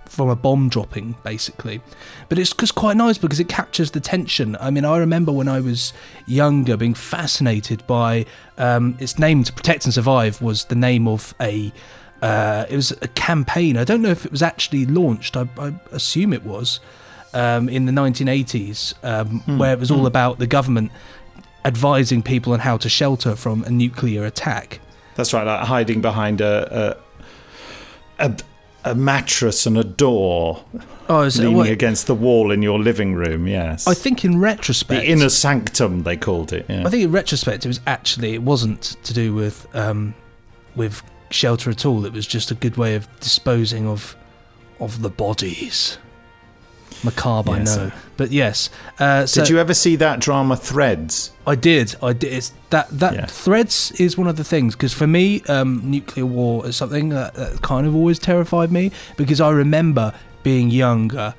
Speaker 2: from a bomb dropping, basically, but it's just quite nice because it captures the tension. I mean, I remember when I was younger being fascinated by um, its name to protect and survive was the name of a uh, it was a campaign. I don't know if it was actually launched. I, I assume it was um, in the 1980s, um,
Speaker 1: Hmm.
Speaker 2: where it was all
Speaker 1: Hmm.
Speaker 2: about the government advising people on how to shelter from a nuclear attack.
Speaker 1: That's right, like hiding behind a a, a, a mattress and a door,
Speaker 2: Oh, is it-
Speaker 1: leaning
Speaker 2: what-
Speaker 1: against the wall in your living room. Yes,
Speaker 2: I think in retrospect,
Speaker 1: the inner sanctum they called it. Yeah.
Speaker 2: I think in retrospect, it was actually it wasn't to do with um, with shelter at all. It was just a good way of disposing of of the bodies. Macabre, I know, but yes. Uh, so
Speaker 1: Did you ever see that drama Threads?
Speaker 2: I did. I did. It's that that threads is one of the things because for me, um, nuclear war is something that, that kind of always terrified me because I remember being younger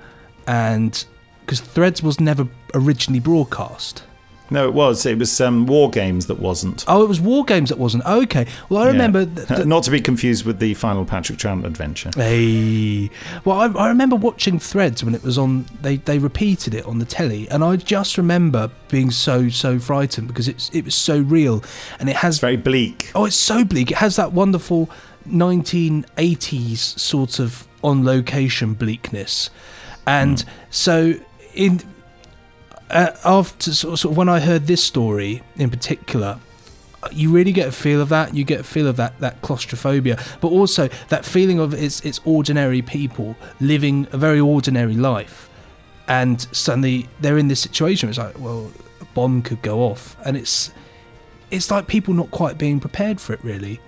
Speaker 2: and because threads was never originally broadcast.
Speaker 1: No, it was. It was um, War Games that wasn't.
Speaker 2: Oh, it was War Games that wasn't. Okay. Well, I remember.
Speaker 1: Yeah.
Speaker 2: th-
Speaker 1: Not to be confused with the final Patrick Troughton adventure.
Speaker 2: Hey, well, I, I remember watching Threads when it was on. They they repeated it on the telly, and I just remember being so so frightened because it's it was so real, and it has
Speaker 1: very bleak.
Speaker 2: Oh, it's so bleak. It has that wonderful 1980s sort of on location bleakness, and
Speaker 1: Hmm.
Speaker 2: so in after sort of, sort of when I heard this story in particular, you really get a feel of that. You get a feel of that that claustrophobia, but also that feeling of it's it's ordinary people living a very ordinary life, and suddenly they're in this situation. It's like, well, a bomb could go off, and it's it's like people not quite being prepared for it, really.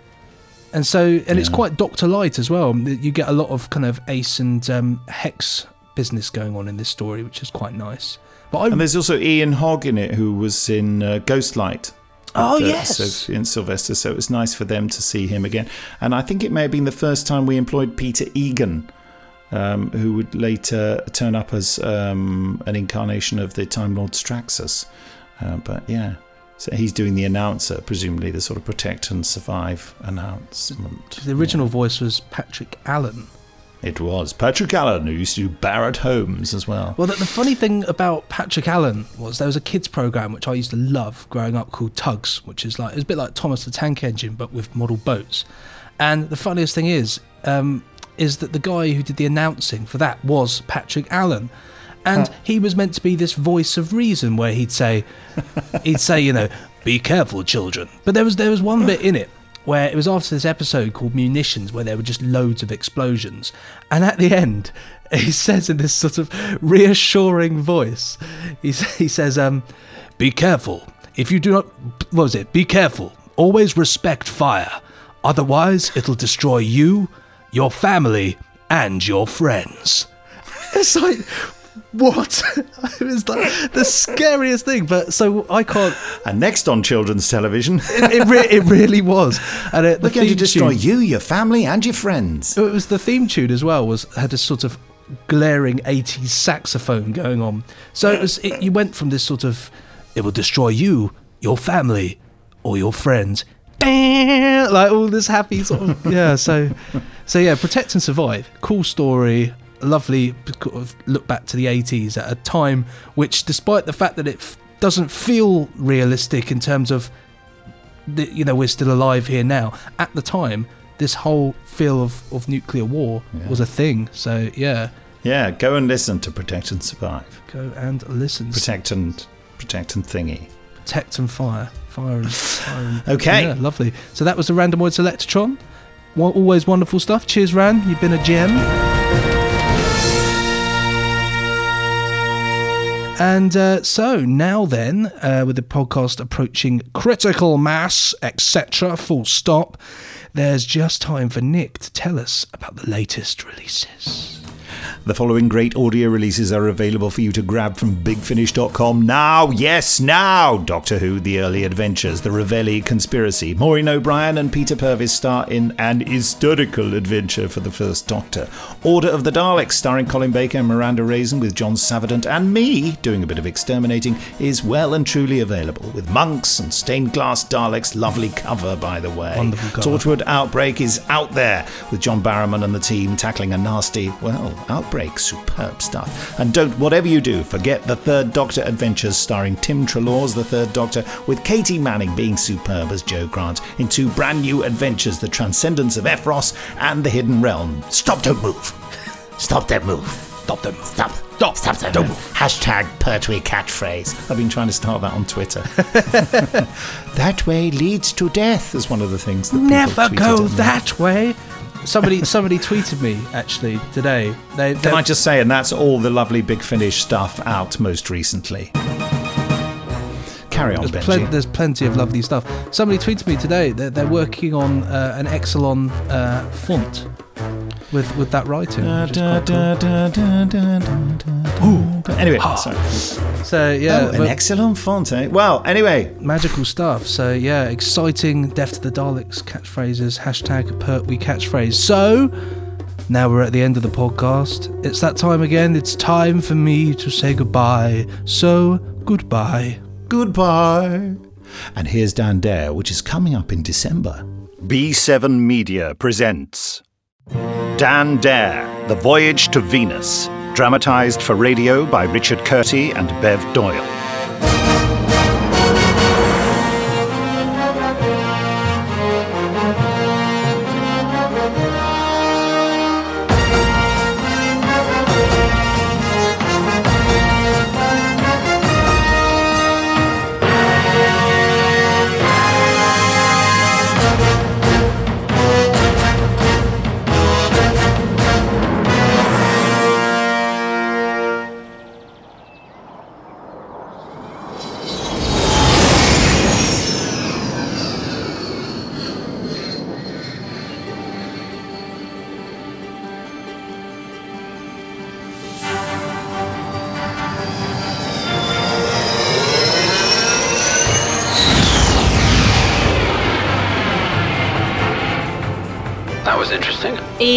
Speaker 2: And so, and it's quite Doctor Light as well. You get a lot of kind of Ace and um, Hex business going on in this story, which is quite nice. But I
Speaker 1: and there's also Ian Hogg in it, who was in uh, Ghostlight.
Speaker 2: Oh,
Speaker 1: with, uh,
Speaker 2: yes.
Speaker 1: Sophie and Sylvester. So it was nice for them to see him again. And I think it may have been the first time we employed Peter Egan, um, who would later turn up as um, an incarnation of the Time Lord Straxus. Uh, but yeah. So he's doing the announcer, presumably the sort of protect and survive announcement.
Speaker 2: the original voice was Patrick Allen.
Speaker 1: It was Patrick Allen who used to do Barratt Homes as well.
Speaker 2: Well, the, the funny thing about Patrick Allen was there was a kids program which I used to love growing up called Tugs, which is like it's a bit like Thomas the Tank Engine but with model boats. And the funniest thing is, um, is that the guy who did the announcing for that was Patrick Allen, and he was meant to be this voice of reason where he'd say, he'd say, you know, be careful, children. But there was there was one bit in it where it was after this episode called Munitions, where there were just loads of explosions, and at the end, <laughs> he says in this sort of reassuring voice, he he says, um, "Be careful. If you do not, what was it? Be careful. Always respect fire. Otherwise, it'll destroy you, your family, and your friends." <laughs> It's like. What? <laughs> it was like the scariest thing, but so I can't.
Speaker 1: And next on children's television,
Speaker 2: It, it, re- it really was. And it, the
Speaker 1: we're going to destroy
Speaker 2: tune-
Speaker 1: you, your family, and your friends.
Speaker 2: It was the theme tune as well. Was had a sort of glaring '80s saxophone going on. So it was. It, you went from this sort of, it will destroy you, your family, or your friends, <laughs> like all this happy sort of yeah. So, so yeah, protect and survive. Cool story. Lovely look back to the '80s at a time which, despite the fact that it f- doesn't feel realistic in terms of that you know we're still alive here now. At the time, this whole feel of, of nuclear war was a thing. So yeah,
Speaker 1: Yeah, go and listen to Protect and Survive.
Speaker 2: go and listen.
Speaker 1: Protect and protect and thingy.
Speaker 2: Protect and fire, fire and fire. And, <laughs>
Speaker 1: Okay.
Speaker 2: yeah, lovely. So that was the Randomoid Selectron. Wa- Always wonderful stuff. Cheers, Ran. You've been a gem. And uh, so now then, uh, with the podcast approaching critical mass, etc., full stop, there's just time for Nick to tell us about the latest releases.
Speaker 1: The following great audio releases are available for you to grab from BigFinish.com now. Yes, now! Doctor Who: The Early Adventures, The Ravelli Conspiracy. Maureen O'Brien and Peter Purves star in an historical adventure for the First Doctor. Order of the Daleks, starring Colin Baker and Miranda Raison, with John Savardant and me doing a bit of exterminating, is well and truly available with monks and stained glass Daleks. Lovely cover, by the way.
Speaker 2: Wonderful cover.
Speaker 1: Torchwood Outbreak is out there with John Barrowman and the team tackling a nasty, well, outbreak. Superb stuff. And don't, whatever you do, forget the Third Doctor Adventures starring Tim Treloar's The Third Doctor with Katy Manning being superb as Jo Grant in two brand new adventures The Transcendence of Ephros and The Hidden Realm. Stop, don't move. Stop, don't move. Stop, don't move. Stop. Stop, stop, don't, don't move. Hashtag Pertwee catchphrase. I've been trying to start that on Twitter. <laughs> that way leads to death is one of the things that people
Speaker 2: Never go that way. Somebody, somebody tweeted me actually today. They,
Speaker 1: Can I just say, and that's all the lovely Big Finish stuff out most recently. Carry on,
Speaker 2: There's,
Speaker 1: Benji.
Speaker 2: plen- there's plenty of lovely stuff. Somebody tweeted me today that they're working on uh, an Exxilon uh, font with with that writing. which is.
Speaker 1: Anyway,
Speaker 2: Ah.
Speaker 1: sorry.
Speaker 2: So yeah,
Speaker 1: Oh, an excellent font, eh? Well, anyway.
Speaker 2: magical stuff. So yeah, exciting. Death to the Daleks catchphrases. Hashtag Pertwee catchphrase. So Now we're at the end of the podcast. It's that time again. It's time for me to say goodbye. So, goodbye.
Speaker 19: Goodbye. And here's Dan Dare, which is coming up in December.
Speaker 1: B7 Media presents Dan Dare, The Voyage to Venus, dramatized for radio by Richard Kurti and Bev Doyle.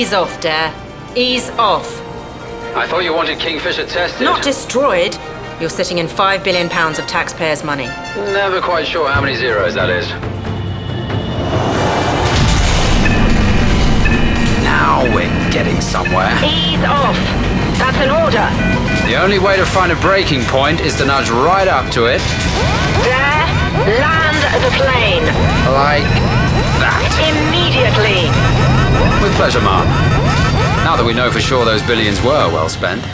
Speaker 29: Ease off, Dare. Ease off.
Speaker 30: I thought you wanted Kingfisher tested.
Speaker 29: Not destroyed. You're sitting in five billion pounds of taxpayers' money.
Speaker 30: Never quite sure how many zeros that is. Now we're getting somewhere.
Speaker 29: Ease off. That's an order.
Speaker 30: The only way to find a breaking point is to nudge right up to it,
Speaker 29: Dare, land the plane.
Speaker 30: like that.
Speaker 29: Immediately.
Speaker 30: With pleasure, ma'am. Now that we know for sure those billions were well spent.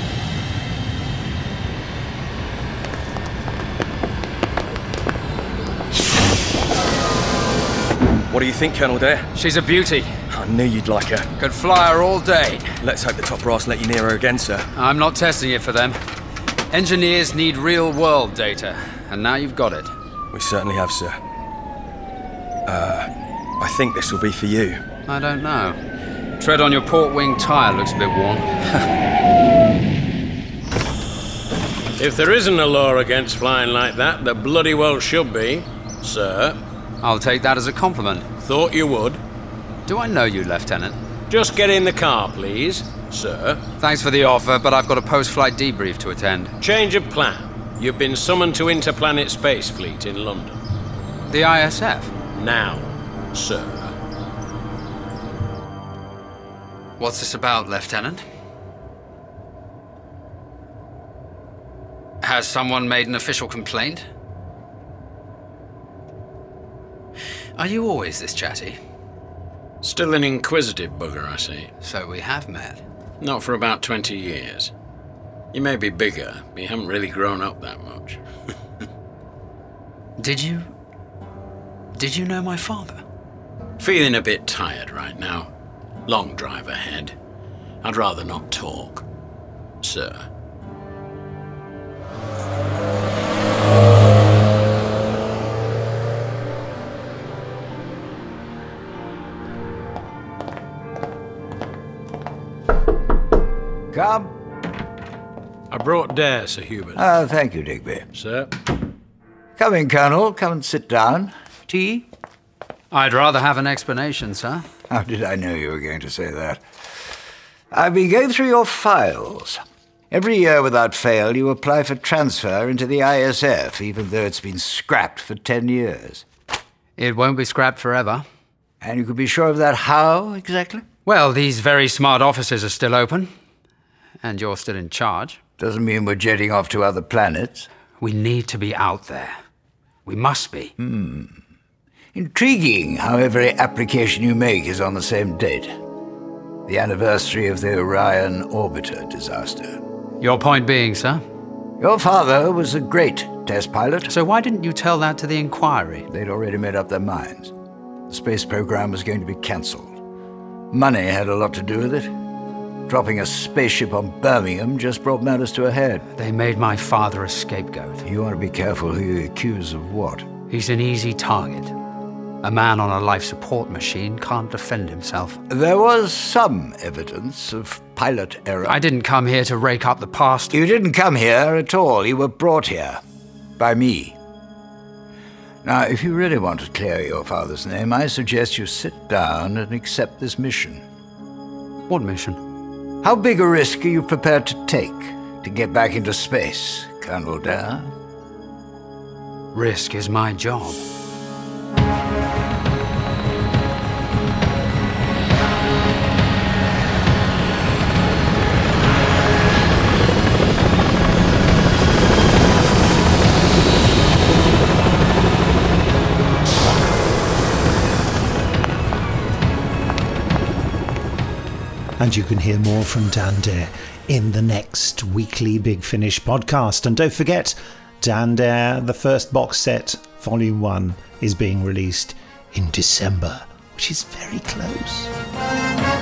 Speaker 31: What do you think, Colonel Dare?
Speaker 30: She's a beauty.
Speaker 31: I knew you'd like her.
Speaker 30: Could fly her all day.
Speaker 31: Let's hope the top brass let you near her again, sir.
Speaker 30: I'm not testing it for them. Engineers need real world data, and now you've got it.
Speaker 31: We certainly have, sir. Uh, I think this will be for you.
Speaker 30: I don't know. Tread on your port wing tire looks a bit worn.
Speaker 32: If there isn't a law against flying like that, there bloody well should be, sir.
Speaker 30: I'll take that as a compliment.
Speaker 32: Thought you would.
Speaker 30: Do I know you, Lieutenant?
Speaker 32: Just get in the car, please, sir.
Speaker 30: Thanks for the offer, but I've got a post flight debrief to attend.
Speaker 32: Change of plan. You've been summoned to Interplanet Space Fleet in London.
Speaker 30: The ISF?
Speaker 32: Now, sir.
Speaker 30: What's this about, Lieutenant? Has someone made an official complaint? Are you always this chatty?
Speaker 32: Still an inquisitive bugger, I see.
Speaker 30: So we have met.
Speaker 32: Not for about 20 years. You may be bigger, but you haven't really grown up that much. <laughs>
Speaker 30: Did you. Did you know my father?
Speaker 32: Feeling a bit tired right now. Long drive ahead. I'd rather not talk, sir.
Speaker 33: Come.
Speaker 32: I brought Dare, Sir Hubert.
Speaker 33: Oh, thank you, Digby.
Speaker 32: Sir?
Speaker 33: Come in, Colonel. Come and sit down. Tea?
Speaker 30: I'd rather have an explanation, sir.
Speaker 33: How did I know you were going to say that? I've been going through your files. Every year without fail, you apply for transfer into the ISF, even though it's been scrapped for ten years.
Speaker 30: It won't be scrapped forever.
Speaker 33: And you could be sure of that how, exactly?
Speaker 30: Well, these very smart offices are still open. And you're still in charge.
Speaker 33: Doesn't mean we're jetting off to other planets.
Speaker 30: We need to be out there. We must be.
Speaker 33: Hmm. Intriguing how every application you make is on the same date the anniversary of the Orion orbiter disaster.
Speaker 30: Your point being, sir?
Speaker 33: Your father was a great test pilot.
Speaker 30: So why didn't you tell that to the inquiry?
Speaker 33: They'd already made up their minds. The space program was going to be cancelled. Money had a lot to do with it. Dropping a spaceship on Birmingham just brought matters to a head.
Speaker 30: They made my father a scapegoat.
Speaker 33: You want to be careful who you accuse of what.
Speaker 30: He's an easy target. A man on a life support machine can't defend himself.
Speaker 33: There was some evidence of pilot error.
Speaker 30: I didn't come here to rake up the past.
Speaker 33: You didn't come here at all. You were brought here by me. Now, if you really want to clear your father's name, I suggest you sit down and accept this mission.
Speaker 30: What mission?
Speaker 33: How big a risk are you prepared to take to get back into space, Colonel Dare?
Speaker 30: Risk is my job.
Speaker 1: And you can hear more from Dan Dare in the next weekly Big Finish podcast. And don't forget, Dan Dare, the first box set, Volume 1, is being released in December, which is very close.